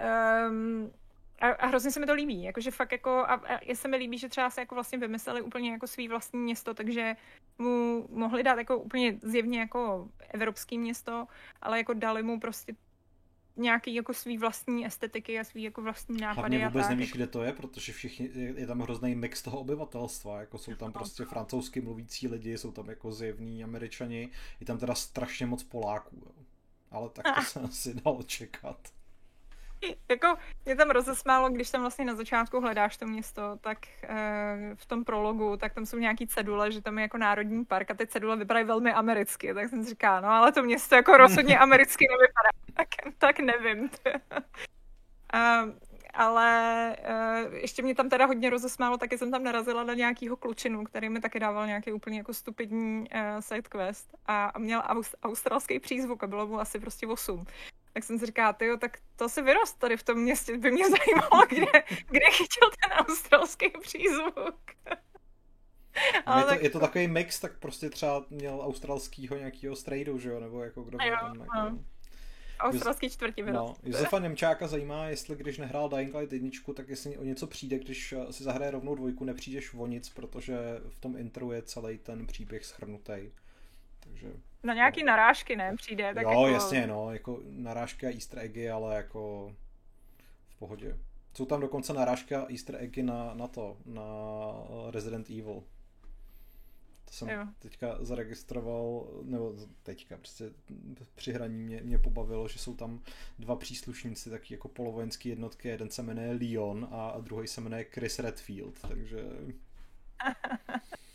um, a, a hrozně se mi to líbí, jakože fakt jako, a, a se mi líbí, že třeba se jako vlastně vymysleli úplně jako svý vlastní město, takže mu mohli dát jako úplně zjevně jako evropský město, ale jako dali mu prostě nějaký jako svý vlastní estetiky a svý jako vlastní nápady Hlavně vůbec a tak. nevíš, kde to je, protože všichni, je, tam hrozný mix toho obyvatelstva, jako jsou tam prostě francouzsky mluvící lidi, jsou tam jako zjevní američani, je tam teda strašně moc Poláků, jo. ale tak to se asi dalo čekat. Jako mě tam rozesmálo, když tam vlastně na začátku hledáš to město, tak e, v tom prologu, tak tam jsou nějaký cedule, že tam je jako národní park a ty cedule vypadají velmi americky, tak jsem si říká, no ale to město jako rozhodně americky nevypadá, tak, tak nevím. a, ale uh, ještě mě tam teda hodně rozesmálo, taky jsem tam narazila na nějakýho klučinu, který mi taky dával nějaký úplně jako stupidní uh, sidequest a, a měl aus, australský přízvuk a bylo mu asi prostě 8 tak jsem si říkala, tyjo, tak to si vyrost tady v tom městě, by mě zajímalo, kde, kde chytil ten australský přízvuk. Ale je, to, tak... je to takový mix, tak prostě třeba měl australskýho nějakého strejdu, že jo, nebo jako kdo jo, ten, jako... Australský čtvrtí vyrost. No, Josefa Němčáka zajímá, jestli když nehrál Dying Light jedničku, tak jestli o něco přijde, když si zahraje rovnou dvojku, nepřijdeš o nic, protože v tom intru je celý ten příběh schrnutý. Takže na nějaký narážky, ne? Přijde. Tak jo, jako... jasně, no, jako narážky a easter eggy, ale jako v pohodě. Jsou tam dokonce narážky a easter eggy na, na to, na Resident Evil. To jsem jo. teďka zaregistroval, nebo teďka, prostě při hraní mě, mě pobavilo, že jsou tam dva příslušníci, taky jako polovojenské jednotky, jeden se jmenuje Leon a, a druhý se jmenuje Chris Redfield, takže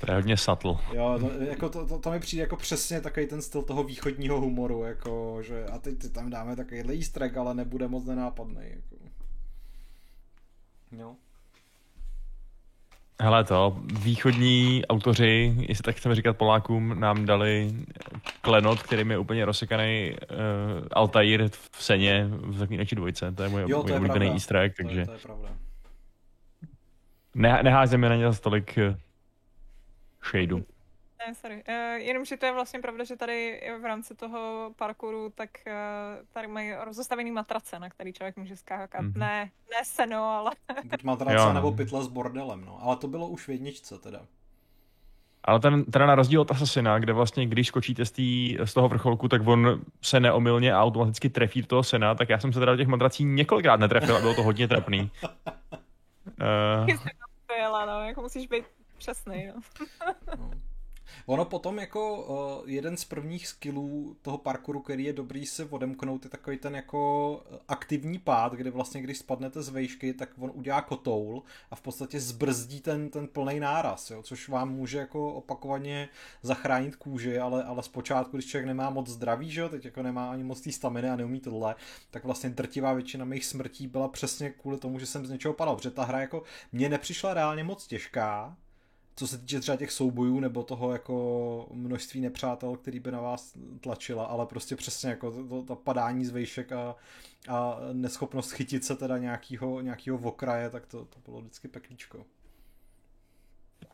to je hodně subtle. Jo, to, jako to, to, to, mi přijde jako přesně takový ten styl toho východního humoru, jako, že a teď tam dáme takový easter egg, ale nebude moc nenápadný. Jako. Jo. Hele to, východní autoři, jestli tak chceme říkat Polákům, nám dali klenot, který je úplně rozsekaný uh, Altair v Seně v Zaklínači dvojce. To je můj, jo, můj oblíbený easter egg, takže... To je, to je pravda. Ne, neházíme na ně za tolik eh, shadeu. Ne, sorry. Uh, jenom, že to je vlastně pravda, že tady v rámci toho parkouru, tak uh, tady mají rozostavený matrace, na který člověk může skákat. Mm-hmm. Ne, ne seno, ale... Buď matrace, jo. nebo pytle s bordelem, no. Ale to bylo už v jedničce teda. Ale ten, teda na rozdíl od Assassina, kde vlastně, když skočíte z, tý, z toho vrcholku, tak on se neomylně a automaticky trefí do toho sena, tak já jsem se teda do těch matrací několikrát netrefil a bylo to hodně trapný. uh... Jela, no, jako musíš být přesný, no. no. Ono potom jako uh, jeden z prvních skillů toho parkouru, který je dobrý se odemknout, je takový ten jako aktivní pád, kde vlastně když spadnete z vejšky, tak on udělá kotoul a v podstatě zbrzdí ten, ten plný náraz, jo, což vám může jako opakovaně zachránit kůži, ale, ale zpočátku, když člověk nemá moc zdraví, že jo, teď jako nemá ani moc té staminy a neumí tohle, tak vlastně drtivá většina mých smrtí byla přesně kvůli tomu, že jsem z něčeho padal, protože ta hra jako mě nepřišla reálně moc těžká, co se týče třeba těch soubojů nebo toho jako množství nepřátel, který by na vás tlačila, ale prostě přesně jako to, to, to padání z vejšek a, a neschopnost chytit se teda nějakýho, nějakýho okraje, tak to, to bylo vždycky peklíčko.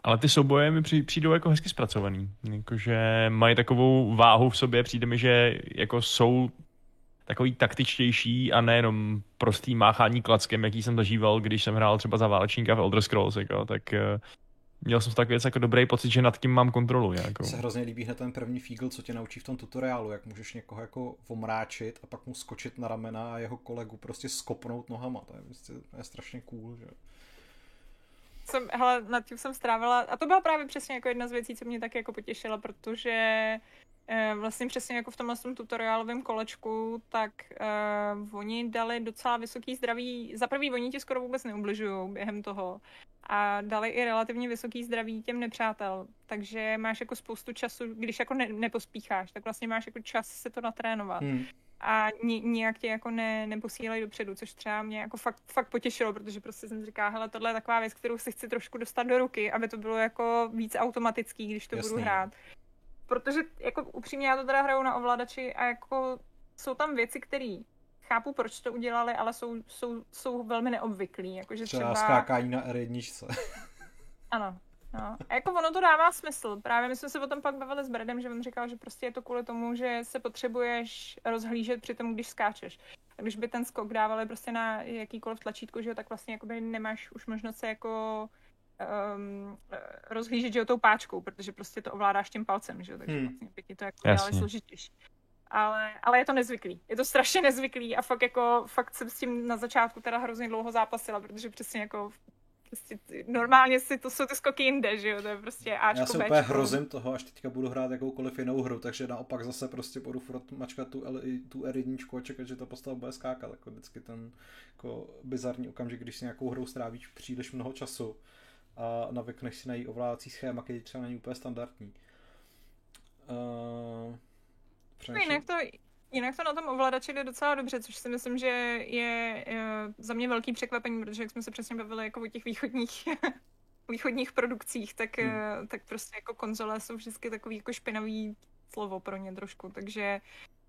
Ale ty souboje mi přijdou jako hezky zpracovaný. Jakože mají takovou váhu v sobě, přijde mi, že jako jsou takový taktičtější a nejenom prostý máchání klackem, jaký jsem zažíval, když jsem hrál třeba za válečníka v Elder Scrolls, jako, tak eh, měl jsem tak věc jako dobrý pocit, že nad tím mám kontrolu. Jako. Se hrozně líbí hned ten první fígl, co tě naučí v tom tutoriálu, jak můžeš někoho jako omráčit a pak mu skočit na ramena a jeho kolegu prostě skopnout nohama. To je, prostě, to je strašně cool, že jsem, hele, nad tím jsem strávila, a to byla právě přesně jako jedna z věcí, co mě tak jako potěšila, protože Eh, vlastně přesně jako v tomhle tom tutoriálovém kolečku, tak uh, oni dali docela vysoký zdraví. Za prvý oni ti skoro vůbec neubližují během toho. A dali i relativně vysoký zdraví těm nepřátel. Takže máš jako spoustu času, když jako ne, nepospícháš, tak vlastně máš jako čas se to natrénovat. Hmm. A ni, nijak tě jako ne, neposílají dopředu, což třeba mě jako fakt, fakt potěšilo, protože prostě jsem říká, hele, tohle je taková věc, kterou si chci trošku dostat do ruky, aby to bylo jako víc automatický, když to Jasný. budu hrát. Protože jako upřímně já to teda hraju na ovladači a jako jsou tam věci, které chápu, proč to udělali, ale jsou, jsou, jsou velmi neobvyklý. Jakože třeba, třeba skákání na R1. ano, No. A jako ono to dává smysl. Právě my jsme se o tom pak bavili s Bradem, že on říkal, že prostě je to kvůli tomu, že se potřebuješ rozhlížet při tom, když skáčeš. A když by ten skok dávali prostě na jakýkoliv tlačítko, že jo, tak vlastně jakoby nemáš už možnost se jako um, rozhlížet, že jo, tou páčkou, protože prostě to ovládáš tím palcem, že jo, takže hmm. vlastně by ti to jako dělali složitější. Ale, ale je to nezvyklý. Je to strašně nezvyklý a fakt jako, fakt jsem s tím na začátku teda hrozně dlouho zápasila, protože přesně jako Prostě normálně si to jsou ty skoky jinde, že jo, to je prostě Ačko, Já se úplně hrozím toho, až teďka budu hrát jakoukoliv jinou hru, takže naopak zase prostě budu furt mačkat tu, L, tu R1 a čekat, že ta postava bude skákat, jako vždycky ten jako bizarní okamžik, když si nějakou hrou strávíš příliš mnoho času a navykneš si na její ovládací schéma, který třeba není úplně standardní. Uh, no jinak to, Jinak to na tom ovladači jde docela dobře, což si myslím, že je, je za mě velký překvapení, protože jak jsme se přesně bavili jako o těch východních východních produkcích, tak, hmm. Eh, tak prostě jako konzole jsou vždycky takový jako špinavý slovo pro ně trošku, takže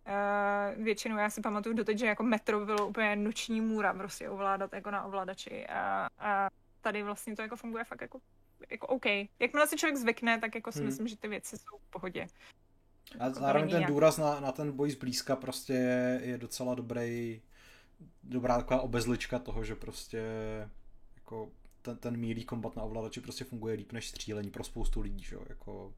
uh, většinou já si pamatuju doteď, že jako metro bylo úplně noční můra prostě ovládat jako na ovladači a, a tady vlastně to jako funguje fakt jako, jako OK. Jakmile si člověk zvykne, tak jako si hmm. myslím, že ty věci jsou v pohodě. A zároveň ten důraz na, na ten boj zblízka prostě je, je docela dobrý, dobrá taková obezlička toho, že prostě jako ten, ten mílý kombat na ovladači prostě funguje líp než střílení pro spoustu lidí, že jo, jako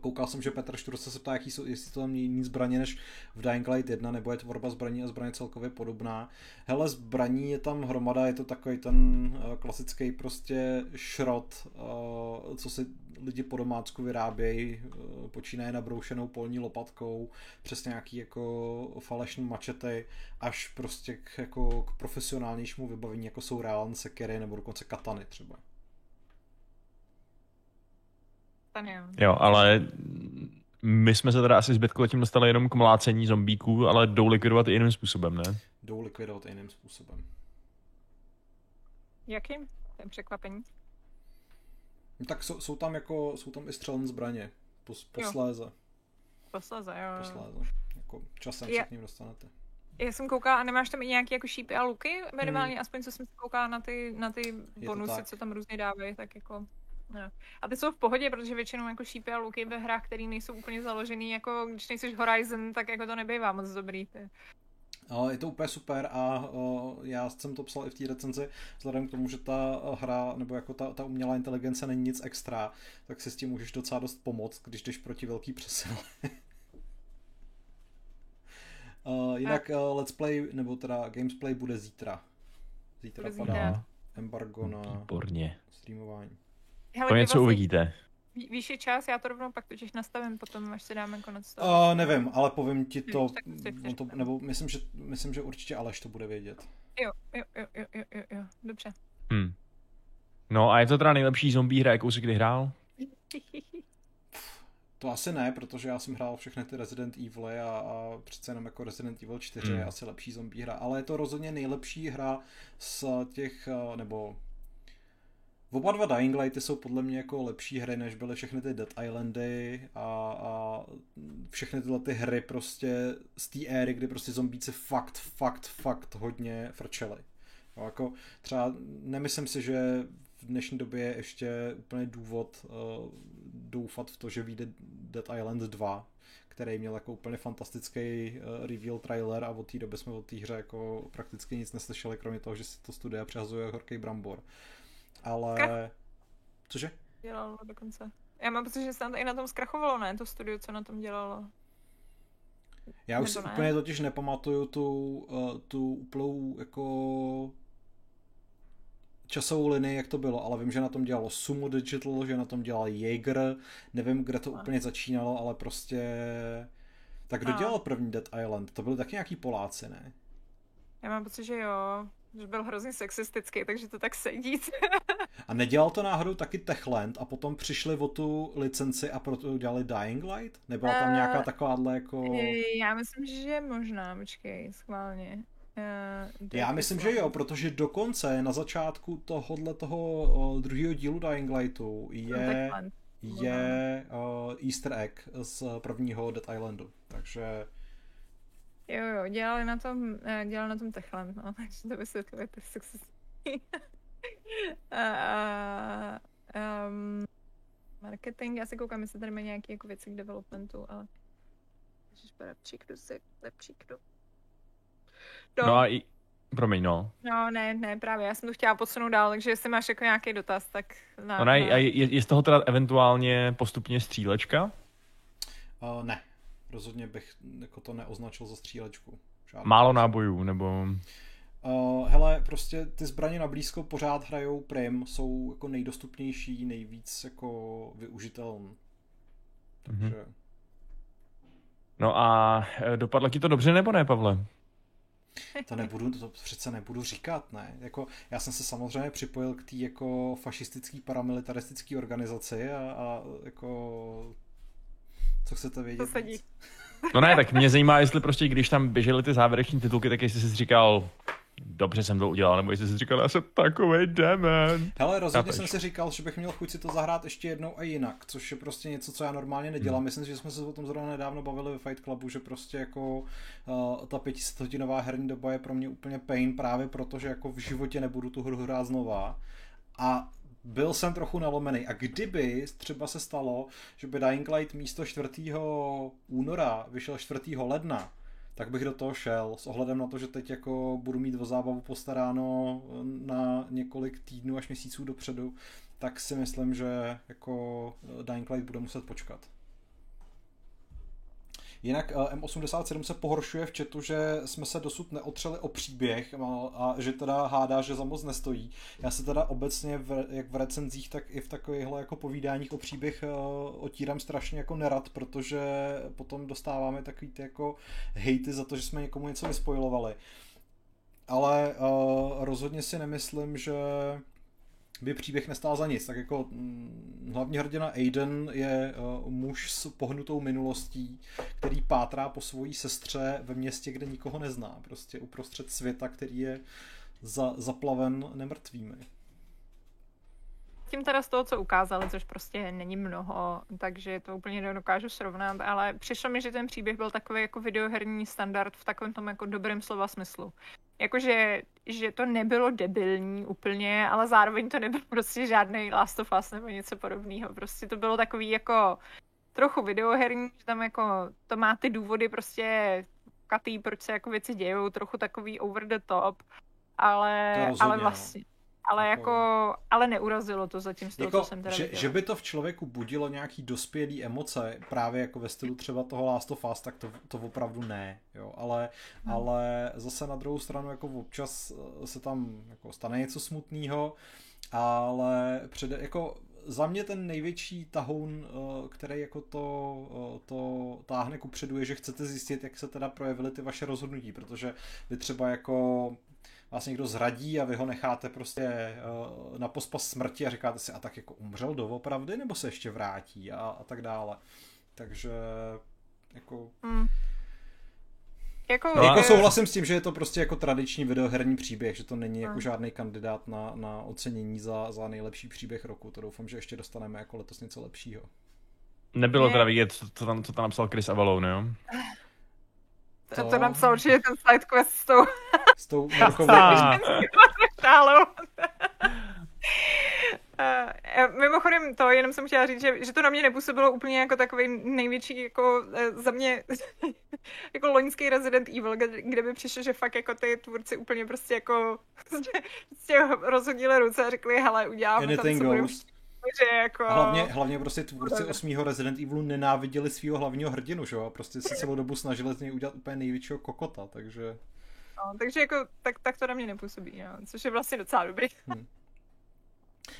Koukal jsem, že Petr Šturce se ptá, jaký jsou, jestli to tam jiný zbraně než v Dying Light 1, nebo je tvorba zbraní a zbraně celkově podobná. Hele, zbraní je tam hromada, je to takový ten uh, klasický prostě šrot, uh, co si lidi po domácku vyrábějí, uh, počínaje nabroušenou polní lopatkou, přes nějaký jako falešný mačety, až prostě k, jako k profesionálnějšímu vybavení, jako jsou reálné sekery nebo dokonce katany třeba. Jo, ale my jsme se teda asi zbytku tím dostali jenom k mlácení zombíků, ale jdou likvidovat i jiným způsobem, ne? Jdou likvidovat i jiným způsobem. Jakým? Ten překvapení? No, tak jsou, jsou, tam jako, jsou tam i střelné zbraně. Pos, posléze. Jo. Posléze, jo. Posléze. Jako časem je. se k ním dostanete. Já jsem koukala, a nemáš tam i nějaké jako šípy a luky? Minimálně, hmm. aspoň co jsem koukala na ty, na ty bonusy, co tam různě dávají, tak jako... No. A ty jsou v pohodě, protože většinou jako šípy a luky ve hrách, které nejsou úplně založený, jako když nejsi Horizon, tak jako to nebývá moc dobrý. Ty. No, je to úplně super a o, já jsem to psal i v té recenzi, vzhledem k tomu, že ta hra, nebo jako ta, ta umělá inteligence není nic extra, tak si s tím můžeš docela dost pomoct, když jdeš proti velký přesil. uh, jinak uh, Let's Play, nebo teda Gamesplay bude zítra. Zítra bude padá zítra. embargo na Výborně. streamování. Hele, to něco vlastně, uvidíte. Víš je čas, já to rovnou pak totiž nastavím potom, až se dáme konec toho. Uh, nevím, ale povím ti to, no to nebo myslím že, myslím, že určitě Aleš to bude vědět. Jo, jo, jo, jo, jo, jo, jo. dobře. Hmm. No a je to teda nejlepší zombie hra, jakou jsi kdy hrál? To asi ne, protože já jsem hrál všechny ty Resident Evil a, a přece jenom jako Resident Evil 4 hmm. je asi lepší zombie hra, ale je to rozhodně nejlepší hra z těch, eh, nebo Oba dva Dying Lighty jsou podle mě jako lepší hry, než byly všechny ty Dead Islandy a, a všechny tyhle ty hry prostě z té éry, kdy prostě zombíci fakt, fakt, fakt hodně frčeli. No, jako třeba nemyslím si, že v dnešní době je ještě úplně důvod uh, doufat v to, že vyjde Dead Island 2, který měl jako úplně fantastický uh, reveal trailer a od té doby jsme o té hře jako prakticky nic neslyšeli, kromě toho, že si to studia přehazuje horký brambor. Ale... Krach. Cože? Dělalo dokonce. Já mám pocit, že se tam i na tom zkrachovalo, ne? To studio, co na tom dělalo. Já už si ne? úplně totiž nepamatuju tu, uh, tu úplnou jako časovou linii, jak to bylo, ale vím, že na tom dělalo Sumo Digital, že na tom dělal Jaeger, nevím, kde to a. úplně začínalo, ale prostě... Tak kdo a. dělal první Dead Island? To byly taky nějaký Poláci, ne? Já mám pocit, že jo že byl hrozně sexistický, takže to tak sedí. A nedělal to náhodou taky Techland a potom přišli o tu licenci a proto udělali Dying Light? Nebyla tam uh, nějaká takováhle jako... Já myslím, že možná, počkej, schválně. Uh, Já myslím, že jo, protože dokonce na začátku tohohle toho uh, druhého dílu Dying Lightu je, je uh, easter egg z prvního Dead Islandu, takže... Jo, jo, dělali na tom, dělali na tom Techland, no, takže to vysvětluje ty uh, um, marketing, já se koukám, jestli tady mají nějaké jako věci k developmentu, ale Ježišpera, přikdu si, nepřikdu. No. no a i, promiň, no. No, ne, ne, právě, já jsem to chtěla posunout dál, takže jestli máš jako nějaký dotaz, tak... Na, no, ne, na... Je, je, z toho teda eventuálně postupně střílečka? Uh, ne, rozhodně bych jako to neoznačil za střílečku. Žádný Málo nábojů, nebo... Uh, hele, prostě ty zbraně na blízko pořád hrajou prim, jsou jako nejdostupnější, nejvíc jako využitelné. Takže... Mm-hmm. No a e, dopadlo ti to dobře nebo ne, Pavle? To nebudu, to přece nebudu říkat, ne. Jako, já jsem se samozřejmě připojil k té jako fašistické paramilitaristické organizaci a, a jako co chcete vědět? To No ne, tak mě zajímá, jestli prostě, když tam běžely ty závěreční titulky, tak jestli jsi říkal, dobře jsem to udělal, nebo jestli jsi říkal, já jsem takový demen. Hele, rozhodně jsem si říkal, že bych měl chuť si to zahrát ještě jednou a jinak, což je prostě něco, co já normálně nedělám. Hmm. Myslím, že jsme se o tom zrovna nedávno bavili ve Fight Clubu, že prostě jako uh, ta pětistodinová herní doba je pro mě úplně pain právě protože jako v životě nebudu tu hru hrát znova. A byl jsem trochu nalomený. A kdyby třeba se stalo, že by Dying Light místo 4. února vyšel 4. ledna, tak bych do toho šel s ohledem na to, že teď jako budu mít o zábavu postaráno na několik týdnů až měsíců dopředu, tak si myslím, že jako Dying Light bude muset počkat. Jinak eh, M87 se pohoršuje v chatu, že jsme se dosud neotřeli o příběh a že teda hádá, že za moc nestojí. Já se teda obecně v, jak v recenzích, tak i v takovýchhle jako povídáních o příběh eh, otírám strašně jako nerad, protože potom dostáváme takový ty jako hejty za to, že jsme někomu něco vyspojovali. Ale uh, rozhodně si nemyslím, že by příběh nestál za nic. Tak jako hm, hlavní hrdina Aiden je uh, muž s pohnutou minulostí, který pátrá po svojí sestře ve městě, kde nikoho nezná. Prostě uprostřed světa, který je za, zaplaven nemrtvými tím teda z toho, co ukázali, což prostě není mnoho, takže to úplně nedokážu srovnat, ale přišlo mi, že ten příběh byl takový jako videoherní standard v takovém tom jako dobrém slova smyslu. Jakože, že to nebylo debilní úplně, ale zároveň to nebyl prostě žádný Last of Us nebo něco podobného. Prostě to bylo takový jako trochu videoherní, že tam jako to má ty důvody prostě katý, proč se jako věci dějou, trochu takový over the top, ale, ale no. vlastně, ale jako, jako, ale neurazilo to zatím z toho, jako, co jsem teda že, že by to v člověku budilo nějaký dospělý emoce, právě jako ve stylu třeba toho Last of Us, tak to, to opravdu ne, jo, ale, hmm. ale zase na druhou stranu jako občas eh, se tam jako stane něco smutného, ale před, jako za mě ten největší tahoun, eh, který jako to, eh, to táhne ku předu, je, že chcete zjistit, jak se teda projevily ty vaše rozhodnutí, protože vy třeba jako vás někdo zradí a vy ho necháte prostě uh, na pospas smrti a říkáte si, a tak jako umřel doopravdy, nebo se ještě vrátí a, a tak dále. Takže jako... Hmm. Jako, no, jako souhlasím s tím, že je to prostě jako tradiční videoherní příběh, že to není jako hmm. žádný kandidát na, na ocenění za, za nejlepší příběh roku. To doufám, že ještě dostaneme jako letos něco lepšího. Nebylo teda vidět, co tam, co tam napsal Chris Avalon, jo? To, to napsal určitě ten sidequest s tou... S tou Markovou. Uh, mimochodem to, jenom jsem chtěla říct, že, že to na mě nepůsobilo úplně jako takový největší, jako uh, za mě, jako loňský Resident Evil, kde, kde by přišlo, že fakt jako ty tvůrci úplně prostě jako prostě rozhodili ruce a řekli, hele, uděláme tam, co budeme že jako... Hlavně, hlavně prostě tvůrci osmého Resident Evilu nenáviděli svého hlavního hrdinu, že jo? A prostě se celou dobu snažili z něj udělat úplně největšího kokota, takže... No, takže jako, tak, tak to na mě nepůsobí, jo? což je vlastně docela dobrý. Hmm.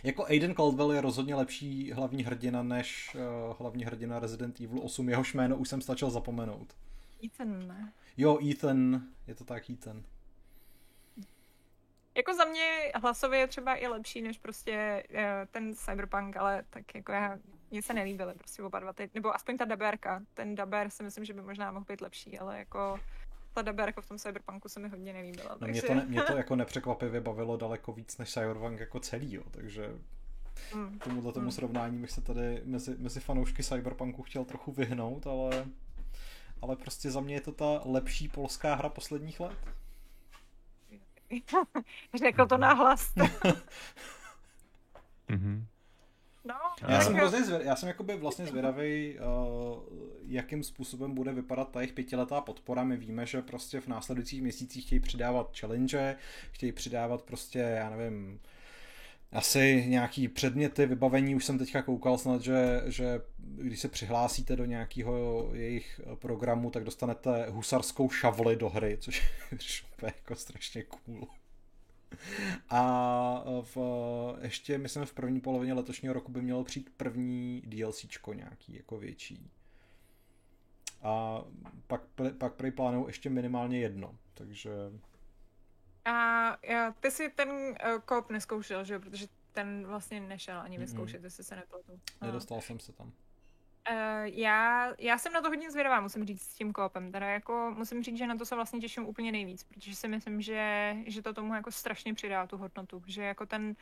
Jako Aiden Caldwell je rozhodně lepší hlavní hrdina než uh, hlavní hrdina Resident Evil 8, jehož jméno už jsem stačil zapomenout. Ethan, ne? Jo, Ethan, je to tak Ethan. Jako za mě hlasově je třeba i lepší než prostě uh, ten Cyberpunk, ale tak jako já, mně se nelíbily prostě oba dva ty, nebo aspoň ta daberka. Ten daber si myslím, že by možná mohl být lepší, ale jako ta daberka v tom Cyberpunku se mi hodně nelíbila. No, takže... mě, to ne, mě to jako nepřekvapivě bavilo daleko víc než Cyberpunk jako celý, jo, takže mm. tomuhle tomu mm. srovnání bych se tady mezi, mezi fanoušky Cyberpunku chtěl trochu vyhnout, ale ale prostě za mě je to ta lepší polská hra posledních let. Řekl to nahlas. mm-hmm. No, já jsem, hrozně zvěd, já jsem jakoby vlastně zvědavý, uh, jakým způsobem bude vypadat ta jejich pětiletá podpora. My víme, že prostě v následujících měsících chtějí přidávat challenge, chtějí přidávat prostě, já nevím, asi nějaký předměty, vybavení, už jsem teďka koukal snad, že, že když se přihlásíte do nějakého jejich programu, tak dostanete husarskou šavli do hry, což je jako strašně cool. A v, ještě, myslím, v první polovině letošního roku by mělo přijít první DLCčko nějaký, jako větší. A pak, pak prej plánují ještě minimálně jedno, takže... A ty si ten uh, kop neskoušel, že jo? Protože ten vlastně nešel ani vyzkoušet, mm-hmm. jestli se nepletu. Nedostal jsem se tam. Uh, já, já jsem na to hodně zvědavá, musím říct, s tím koopem. Teda jako musím říct, že na to se vlastně těším úplně nejvíc, protože si myslím, že, že to tomu jako strašně přidá tu hodnotu. Že jako ten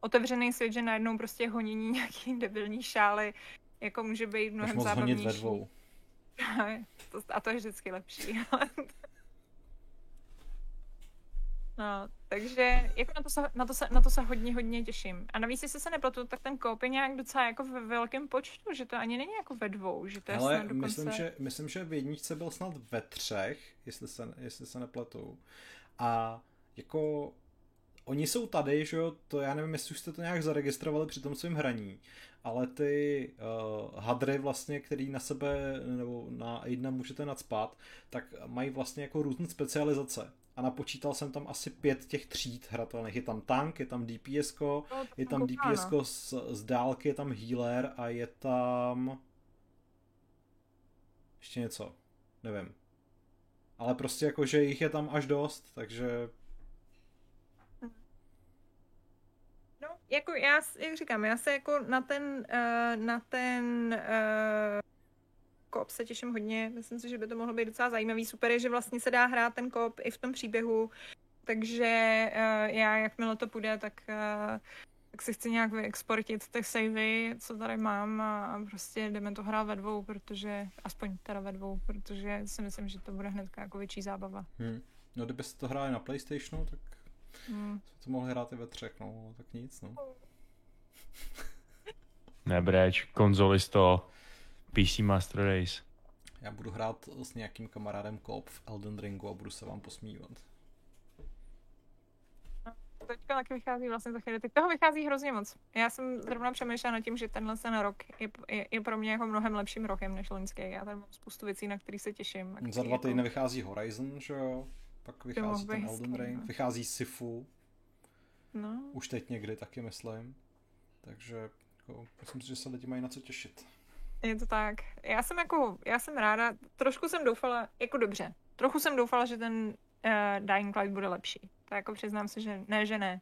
otevřený svět, že najednou prostě honění nějaký debilní šály, jako může být mnohem zábavnější. ve dvou. a to je vždycky lepší. No, takže jako na to, se, na, to se, na to se hodně, hodně těším. A navíc, jestli se nepletu, tak ten koup je nějak docela jako ve velkém počtu, že to ani není jako ve dvou, že to je Ale dokonce... myslím, že, myslím, že v jedničce byl snad ve třech, jestli se, jestli se nepletu. A jako oni jsou tady, že jo, to já nevím, jestli už jste to nějak zaregistrovali při tom svém hraní, ale ty uh, hadry vlastně, který na sebe nebo na jedna můžete nadspat, tak mají vlastně jako různé specializace a napočítal jsem tam asi pět těch tříd hratelných. Je tam tank, je tam DPS, no, je tam DPS z, z dálky, je tam healer a je tam ještě něco, nevím. Ale prostě jako, že jich je tam až dost, takže No, jako já, jak říkám, já se jako na ten, uh, na ten uh, koop se těším hodně. Myslím si, že by to mohlo být docela zajímavý. Super je, že vlastně se dá hrát ten koop i v tom příběhu, takže uh, já, jakmile to půjde, tak, uh, tak si chci nějak vyexportit ty savey, co tady mám a prostě jdeme to hrát ve dvou, protože, aspoň teda ve dvou, protože si myslím, že to bude hned jako větší zábava. Hmm. No kdybyste to hráli na Playstationu, tak hmm. to mohli hrát i ve třech, no, tak nic, no. Nebreč, konzolisto. PC Master Race. Já budu hrát s nějakým kamarádem Coop v Elden Ringu a budu se vám posmívat. teďka taky vychází vlastně za chvíli. Teď toho vychází hrozně moc. Já jsem zrovna přemýšlela nad tím, že tenhle ten rok je, je, je, pro mě jako mnohem lepším rokem než loňský. Já tady mám spoustu věcí, na které se těším. Za dva týdny jako... vychází Horizon, že jo? Pak vychází ten Elden Ring, no. vychází Sifu. No. Už teď někdy taky myslím. Takže jako, myslím si, že se lidi mají na co těšit. Je to tak. Já jsem jako, já jsem ráda, trošku jsem doufala, jako dobře, trochu jsem doufala, že ten uh, Dying Light bude lepší. To jako přiznám se, že ne, že ne.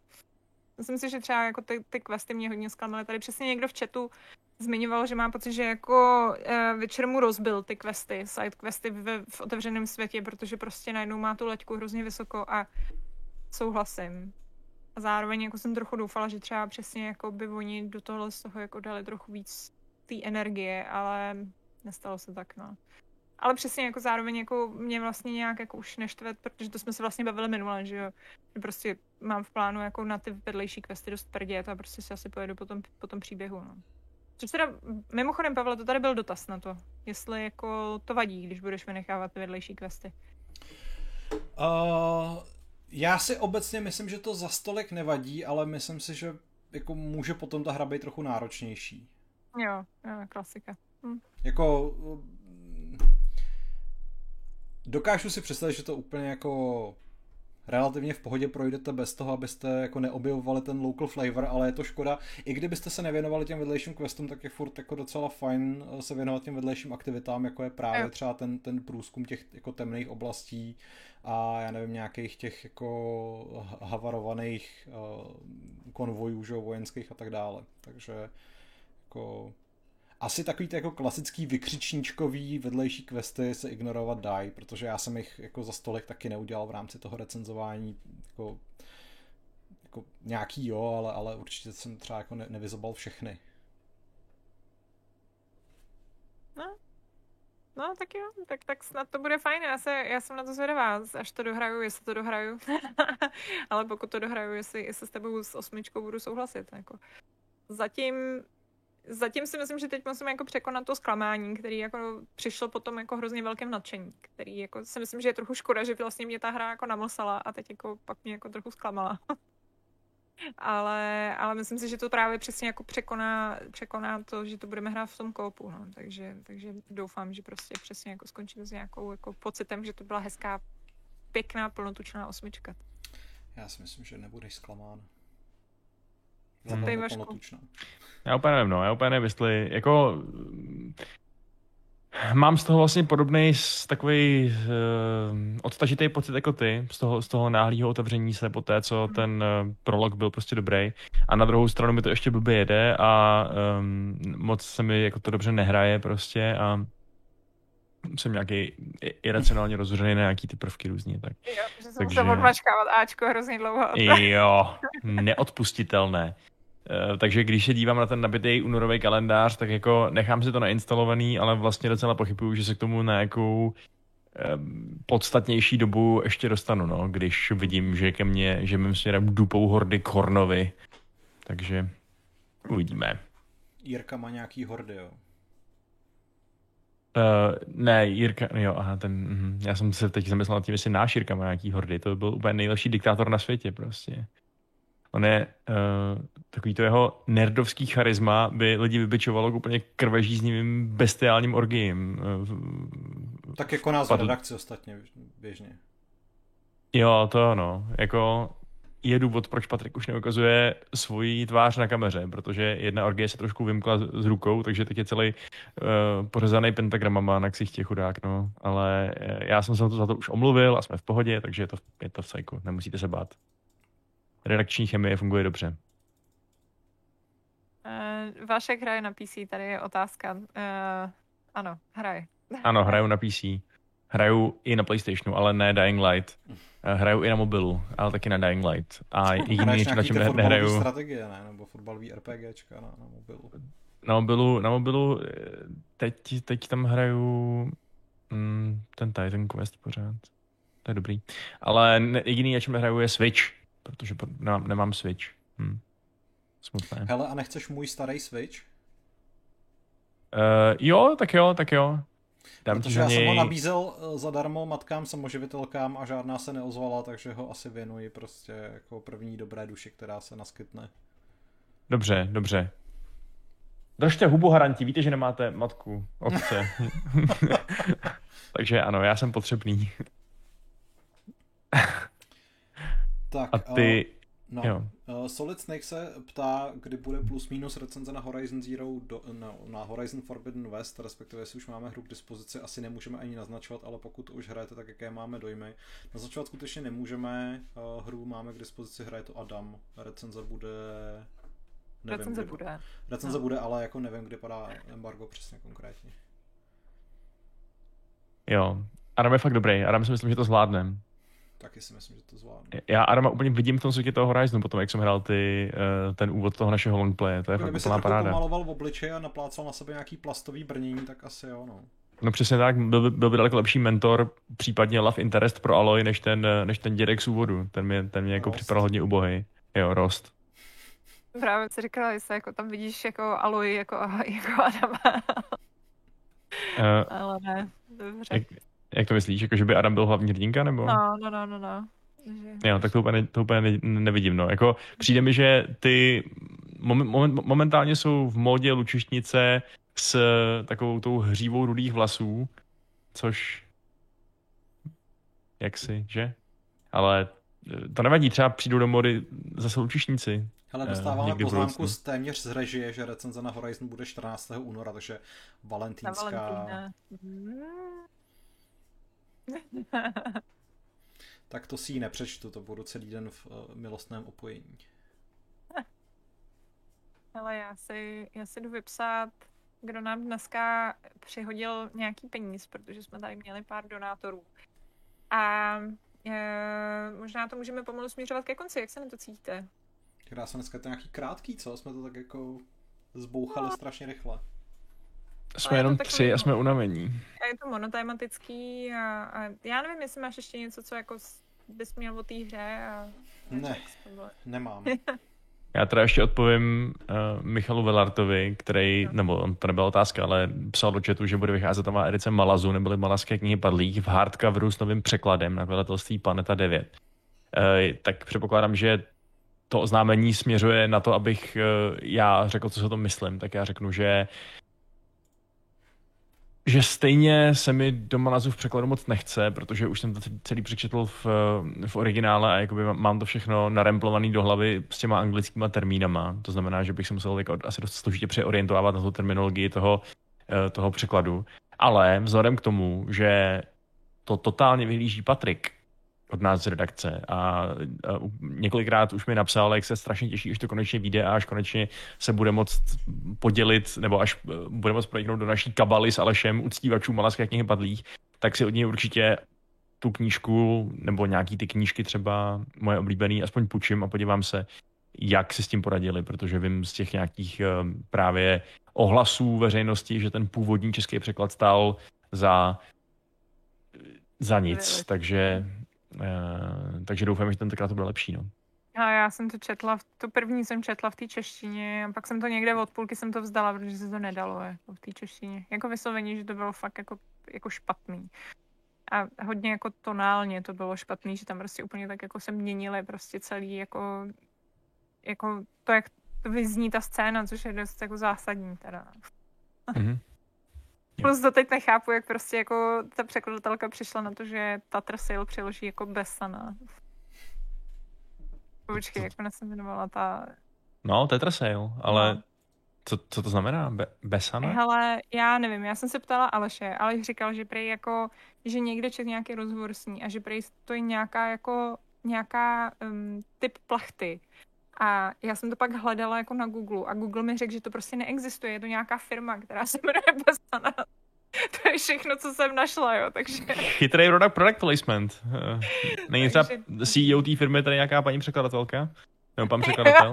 Myslím si, že třeba jako ty, ty questy mě hodně zklamaly. Tady přesně někdo v chatu zmiňoval, že má pocit, že jako uh, večer mu rozbil ty questy, side questy v, v otevřeném světě, protože prostě najednou má tu leďku hrozně vysoko a souhlasím. A zároveň jako jsem trochu doufala, že třeba přesně jako by oni do tohle z toho jako dali trochu víc té energie, ale nestalo se tak, no. Ale přesně jako zároveň jako mě vlastně nějak jako už neštve, protože to jsme se vlastně bavili minule, že jo. Prostě mám v plánu jako na ty vedlejší questy dost prdět a prostě si asi pojedu po tom, po tom příběhu, no. Což teda, mimochodem, Pavle, to tady byl dotaz na to. Jestli jako to vadí, když budeš vynechávat ty vedlejší questy. Uh, já si obecně myslím, že to za stolik nevadí, ale myslím si, že jako může potom ta hra být trochu náročnější. Jo, jo klasika. Hm. Jako dokážu si představit, že to úplně jako relativně v pohodě projdete bez toho, abyste jako neobjevovali ten local flavor, ale je to škoda. I kdybyste se nevěnovali těm vedlejším questům, tak je furt jako docela fajn eh, se věnovat těm vedlejším aktivitám, jako je právě třeba ten, ten průzkum těch jako temných oblastí a já nevím, nějakých těch jako havarovaných uh, konvojů, že, vojenských a tak dále. Takže jako asi takový ty jako klasický vykřičníčkový vedlejší questy se ignorovat dají, protože já jsem jich jako za stolek taky neudělal v rámci toho recenzování jako, jako nějaký jo, ale, ale určitě jsem třeba jako ne, nevyzobal všechny. No. No, tak jo, tak, tak snad to bude fajn. Já, se, já jsem na to zvědavá, až to dohraju, jestli to dohraju. ale pokud to dohraju, jestli, jestli s tebou s osmičkou budu souhlasit. Jako. Zatím zatím si myslím, že teď musím jako překonat to zklamání, který jako přišlo potom jako hrozně velkém nadšení, který jako si myslím, že je trochu škoda, že vlastně mě ta hra jako namlsala a teď jako pak mě jako trochu zklamala. ale, ale myslím si, že to právě přesně jako překoná, překoná to, že to budeme hrát v tom koupu, no. takže, takže doufám, že prostě přesně jako skončím s nějakou jako pocitem, že to byla hezká, pěkná, plnotučná osmička. Já si myslím, že nebudeš zklamán. Hmm. Já úplně nevím, no, já úplně nevím, jestli, jako, Mám z toho vlastně podobný takový uh, odtažitý pocit jako ty, z toho, z toho náhlého otevření se po té, co ten uh, prolog byl prostě dobrý. A na druhou stranu mi to ještě blbě jede a um, moc se mi jako to dobře nehraje prostě a jsem nějaký iracionálně rozhořený na nějaký ty prvky různě. Tak. Jo, že jsem Takže... musel odmačkávat Ačko hrozně dlouho. Jo, neodpustitelné. Eh, takže když se dívám na ten nabitý únorový kalendář, tak jako nechám si to nainstalovaný, ale vlastně docela pochybuju, že se k tomu na nějakou podstatnější dobu ještě dostanu, no, když vidím, že ke mně, že mým směrem dupou hordy Kornovi. Takže uvidíme. Jirka má nějaký hordy, jo? Uh, ne, Jirka, jo, aha, ten, uh, já jsem se teď zamyslel nad tím, jestli náš Jirka má nějaký hordy, to byl úplně nejlepší diktátor na světě prostě. On je uh, takový to jeho nerdovský charisma by lidi vybičovalo k úplně krvežíznivým bestiálním orgiem. Uh, tak jako nás Padl... redakci ostatně běžně. Jo, to ano. Jako je důvod, proč Patrik už neukazuje svoji tvář na kameře, protože jedna orgie se trošku vymkla z rukou, takže teď je celý uh, pořezaný pentagramama na ksichtě chudák, no. Ale já jsem se to za to už omluvil a jsme v pohodě, takže je to, je to v cajku, nemusíte se bát redakční chemie funguje dobře. Uh, Vašek hraje na PC, tady je otázka. Uh, ano, hraje. ano, hraju na PC. Hraju i na PlayStationu, ale ne Dying Light. Uh, hraju i na mobilu, ale taky na Dying Light. A jediný, na čem ne, nehraju... strategie, ne? Nebo fotbalový RPGčka na, na mobilu. Na mobilu, na mobilu teď, teď tam hraju mm, ten Titan Quest pořád. To je dobrý. Ale jediný, na čem nehraju, je Switch protože nemám, nemám Switch. Hm. Smutné. Hele, a nechceš můj starý Switch? Uh, jo, tak jo, tak jo. Dám Protože já něj... jsem ho nabízel eh, zadarmo matkám samoživitelkám a žádná se neozvala, takže ho asi věnuji prostě jako první dobré duši, která se naskytne. Dobře, dobře. Držte hubu haranti, víte, že nemáte matku, otce. takže ano, já jsem potřebný. Tak, a ty... Uh, no, jo. Uh, Solid Snake se ptá, kdy bude plus minus recenze na Horizon Zero, do, no, na Horizon Forbidden West, respektive jestli už máme hru k dispozici, asi nemůžeme ani naznačovat, ale pokud už hrajete, tak jaké máme dojmy. Naznačovat skutečně nemůžeme, uh, hru máme k dispozici, hraje to Adam, recenze bude... Nevím, recenze kdy, bude. Recenze no. bude, ale jako nevím, kdy padá embargo přesně konkrétně. Jo, Adam je fakt dobrý, Adam si myslím, že to zvládnem taky si myslím, že to zvládnu. Já Adama úplně vidím v tom světě toho Horizonu, potom jak jsem hrál ty, uh, ten úvod toho našeho longplaye, to je Kdyby fakt úplná paráda. pomaloval v obličeji a naplácal na sebe nějaký plastový brnění, tak asi jo, no. No přesně tak, byl by, byl by daleko lepší mentor, případně love interest pro Aloy, než ten, než ten dědek z úvodu. Ten mě, ten mě jako připadal hodně ubohý. Jo, Rost. Právě si říkala, jestli jako tam vidíš jako Aloy jako, jako Adama. uh, Ale ne, dobře. Jak, jak to myslíš? Jako, že by Adam byl hlavní hrdinka, nebo? No, no, no, no, no. Jo, tak to úplně, to úplně ne, nevidím, no. Jako, přijde mi, že ty moment, momentálně jsou v módě lučišnice s takovou tou hřívou rudých vlasů, což jaksi, že? Ale to nevadí, třeba přijdou do mody zase lučišníci. Hele, dostáváme uh, poznámku z téměř z režie, že recenze na Horizon bude 14. února, takže valentínská... tak to si ji nepřečtu, to budu celý den v uh, milostném opojení. Ale já si, já si jdu vypsat, kdo nám dneska přihodil nějaký peníz, protože jsme tady měli pár donátorů. A e, možná to můžeme pomalu směřovat ke konci, jak se na to cítíte? Já jsem dneska to nějaký krátký, co? Jsme to tak jako zbouchali no. strašně rychle. Jsme jenom takový, tři a jsme unavení. A je to monotematický a, a já nevím, jestli máš ještě něco, co jako bys měl o té hře a... Ne, nemám. Já teda ještě odpovím uh, Michalu Velartovi, který, no. nebo on to nebyla otázka, ale psal do chatu, že bude vycházet nová edice Malazu, neboli Malazské knihy padlých v hardcoveru s novým překladem na vydavatelství Planeta 9. Uh, eh, tak předpokládám, že to oznámení směřuje na to, abych uh, já řekl, co si o tom myslím. Tak já řeknu, že že stejně se mi do Malazu v překladu moc nechce, protože už jsem to celý přečetl v, v originále a jakoby mám to všechno naremplovaný do hlavy s těma anglickýma termínama. To znamená, že bych se musel jako asi dost složitě přeorientovat na tu terminologii toho, eh, toho překladu. Ale vzhledem k tomu, že to totálně vyhlíží Patrik, od nás z redakce. A, a několikrát už mi napsal, jak se strašně těší, až to konečně vyjde a až konečně se bude moct podělit, nebo až eh, bude moct projiknout do naší kabaly s Alešem uctívačů Malaské knihy padlých, tak si od něj určitě tu knížku nebo nějaký ty knížky třeba moje oblíbený aspoň půjčím a podívám se, jak si s tím poradili, protože vím z těch nějakých eh, právě ohlasů veřejnosti, že ten původní český překlad stál za za nic, takže takže doufám, že tentokrát to bude lepší. No. A já jsem to četla, to první jsem četla v té češtině a pak jsem to někde od půlky jsem to vzdala, protože se to nedalo jako v té češtině. Jako vyslovení, že to bylo fakt jako, jako špatný. A hodně jako tonálně to bylo špatný, že tam prostě úplně tak jako se měnily prostě celý jako, jako to, jak to vyzní ta scéna, což je dost jako zásadní teda. Mm-hmm. Plus doteď nechápu, jak prostě jako ta překladatelka přišla na to, že Tatra Sail přeloží jako Besana. Počkej, jak ona se jmenovala ta... No, Tetra Sail, ale no. co, co to znamená? Be- Besana? Hele, já nevím, já jsem se ptala Aleše, ale říkal, že prej jako, že někde čet nějaký rozhovor s ní a že prej to je nějaká jako, nějaká um, typ plachty. A já jsem to pak hledala jako na Google a Google mi řekl, že to prostě neexistuje. Je to nějaká firma, která se jmenuje Besana. To je všechno, co jsem našla, jo, takže... Chytrý product, product placement. Eh, není třeba CEO té firmy tady nějaká paní překladatelka? Nebo pan překladatel?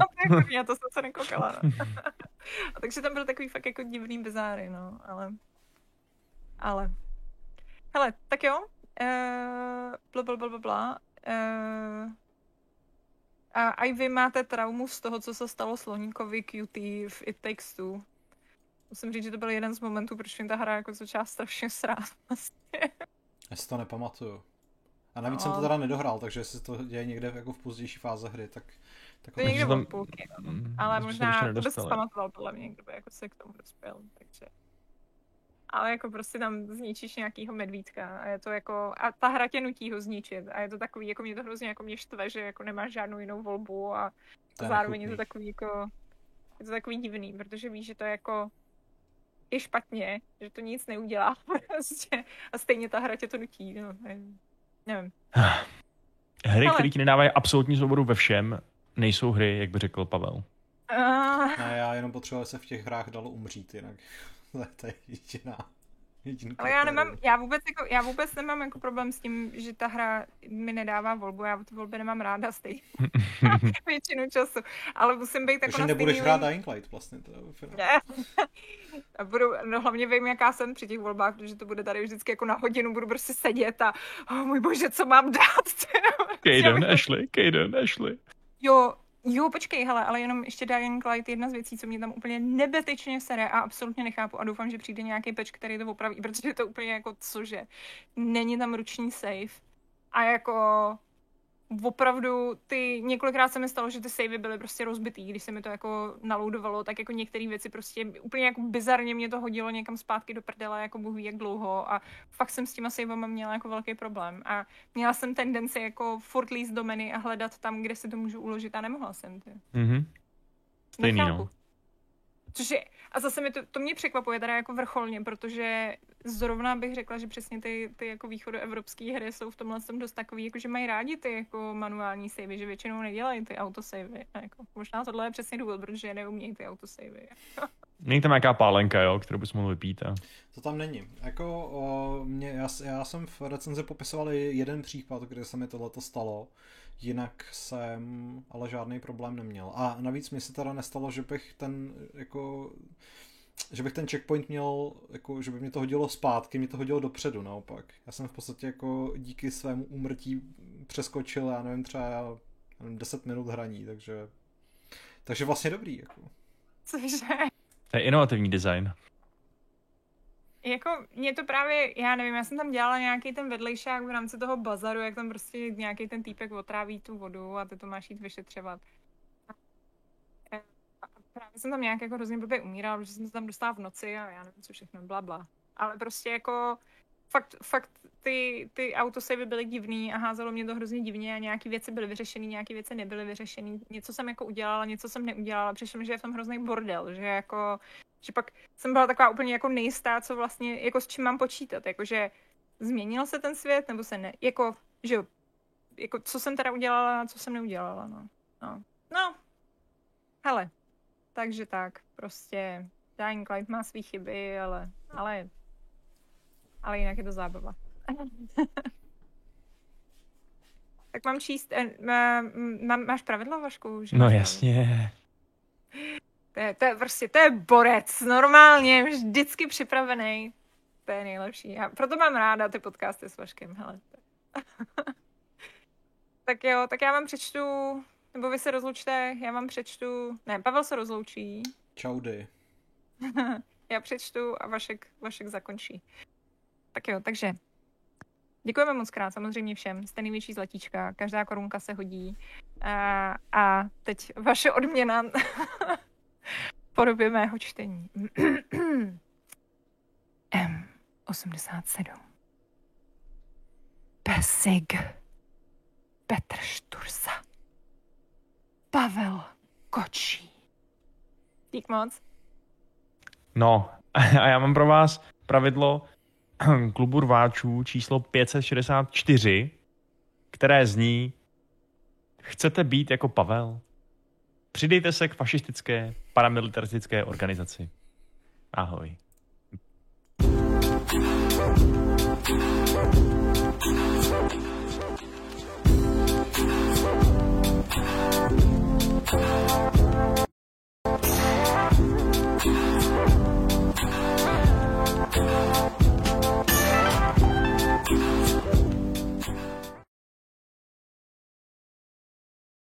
já to jsem se nekoukala. No. a takže tam byl takový fakt jako divný bizáry, no, ale... Ale... Hele, tak jo. Uh, bla, bla, bla, bla, bla. Uh, a i vy máte traumu z toho, co se stalo Sloníkovi QT v It Takes Two. Musím říct, že to byl jeden z momentů, proč mi ta hra jako začala strašně srát. Vlastně. Já si to nepamatuju. A navíc no. jsem to teda nedohrál, takže jestli to děje někde jako v pozdější fáze hry, tak... tak to je někde tam... půlky, no. Mm, Ale možná to bys pamatoval podle mě, kdo by jako se k tomu dospěl, takže ale jako prostě tam zničíš nějakýho medvídka a je to jako, a ta hra tě nutí ho zničit a je to takový, jako mě to hrozně jako mě štve, že jako nemáš žádnou jinou volbu a to zároveň je to takový jako, je to takový divný, protože víš, že to je jako, je špatně, že to nic neudělá prostě a stejně ta hra tě to nutí, no, nevím. Hry, Ale... které ti nedávají absolutní svobodu ve všem, nejsou hry, jak by řekl Pavel. Uh... Ne, já jenom potřebuji se v těch hrách dalo umřít, jinak to je jediná. Ale já nemám, já vůbec, jako, já vůbec nemám jako problém s tím, že ta hra mi nedává volbu, já ty volby nemám ráda stejně. Většinu času. Ale musím být jako na nebudeš hrát Dying Light vlastně. To je a budu, no hlavně vím, jaká jsem při těch volbách, protože to bude tady vždycky jako na hodinu, budu prostě sedět a oh, můj bože, co mám dát? Kaden, Ashley, Kaden, Ashley. Jo, Jo, počkej, hele, ale jenom ještě Dying Light jedna z věcí, co mě tam úplně nebetečně sere a absolutně nechápu a doufám, že přijde nějaký peč, který to opraví, protože to úplně jako cože. Není tam ruční save. A jako opravdu ty, několikrát se mi stalo, že ty savey byly prostě rozbitý, když se mi to jako naloudovalo, tak jako některé věci prostě úplně jako bizarně mě to hodilo někam zpátky do prdele, jako bůh ví jak dlouho a fakt jsem s těma savama měla jako velký problém a měla jsem tendenci jako furt líst do menu a hledat tam, kde si to můžu uložit a nemohla jsem. Ty. Mm-hmm. Stejný, no. Což je, a zase mi to, to mě překvapuje teda jako vrcholně, protože zrovna bych řekla, že přesně ty, ty jako východoevropské hry jsou v tomhle tom dost takový, jako že mají rádi ty jako manuální savey, že většinou nedělají ty autosavey. Jako, možná tohle je přesně důvod, protože neumějí ty autosavey. Není tam nějaká pálenka, jo, kterou bys mohl vypít. A... To tam není. Jako, o, mě, já, já, jsem v recenzi popisoval jeden případ, kde se mi tohleto stalo. Jinak jsem ale žádný problém neměl. A navíc mi se teda nestalo, že bych ten jako že bych ten checkpoint měl, jako, že by mě to hodilo zpátky, mě to hodilo dopředu naopak. Já jsem v podstatě jako díky svému úmrtí přeskočil, já nevím, třeba nevím, 10 minut hraní, takže takže vlastně dobrý. Jako. Cože? To je inovativní design. Jako, mě to právě, já nevím, já jsem tam dělala nějaký ten vedlejšák v rámci toho bazaru, jak tam prostě nějaký ten týpek otráví tu vodu a ty to máš jít vyšetřovat. A právě jsem tam nějak jako hrozně blbě umírala, protože jsem se tam dostala v noci a já nevím, co všechno, bla, bla. Ale prostě jako fakt, fakt ty, ty autosavy byly divný a házelo mě to hrozně divně a nějaké věci byly vyřešené, nějaké věci nebyly vyřešené. Něco jsem jako udělala, něco jsem neudělala. Přišlo mi, že je v tom hrozný bordel, že jako, že pak jsem byla taková úplně jako nejistá, co vlastně, jako s čím mám počítat, jakože změnil se ten svět, nebo se ne, jako, že jako co jsem teda udělala a co jsem neudělala, no. No, no. hele, takže tak, prostě Dying Light má svý chyby, ale, ale ale jinak je to zábava. tak mám číst, eh, má, máš pravidlo, Vašku? Že no jasně. To je, to je prostě, to je borec, normálně, vždycky připravený. To je nejlepší. Já proto mám ráda ty podcasty s Vaškem, hele. tak jo, tak já vám přečtu, nebo vy se rozlučte, já vám přečtu, ne, Pavel se rozloučí. Čaudy. já přečtu a Vašek, Vašek zakončí. Tak jo, takže děkujeme moc krát samozřejmě všem. Jste největší zlatíčka, každá korunka se hodí. A, a teď vaše odměna podobě mého čtení. M87 Pesig Petr Štursa Pavel Kočí Dík moc. No, a já mám pro vás pravidlo, klubu rváčů číslo 564, které zní Chcete být jako Pavel? Přidejte se k fašistické paramilitaristické organizaci. Ahoj.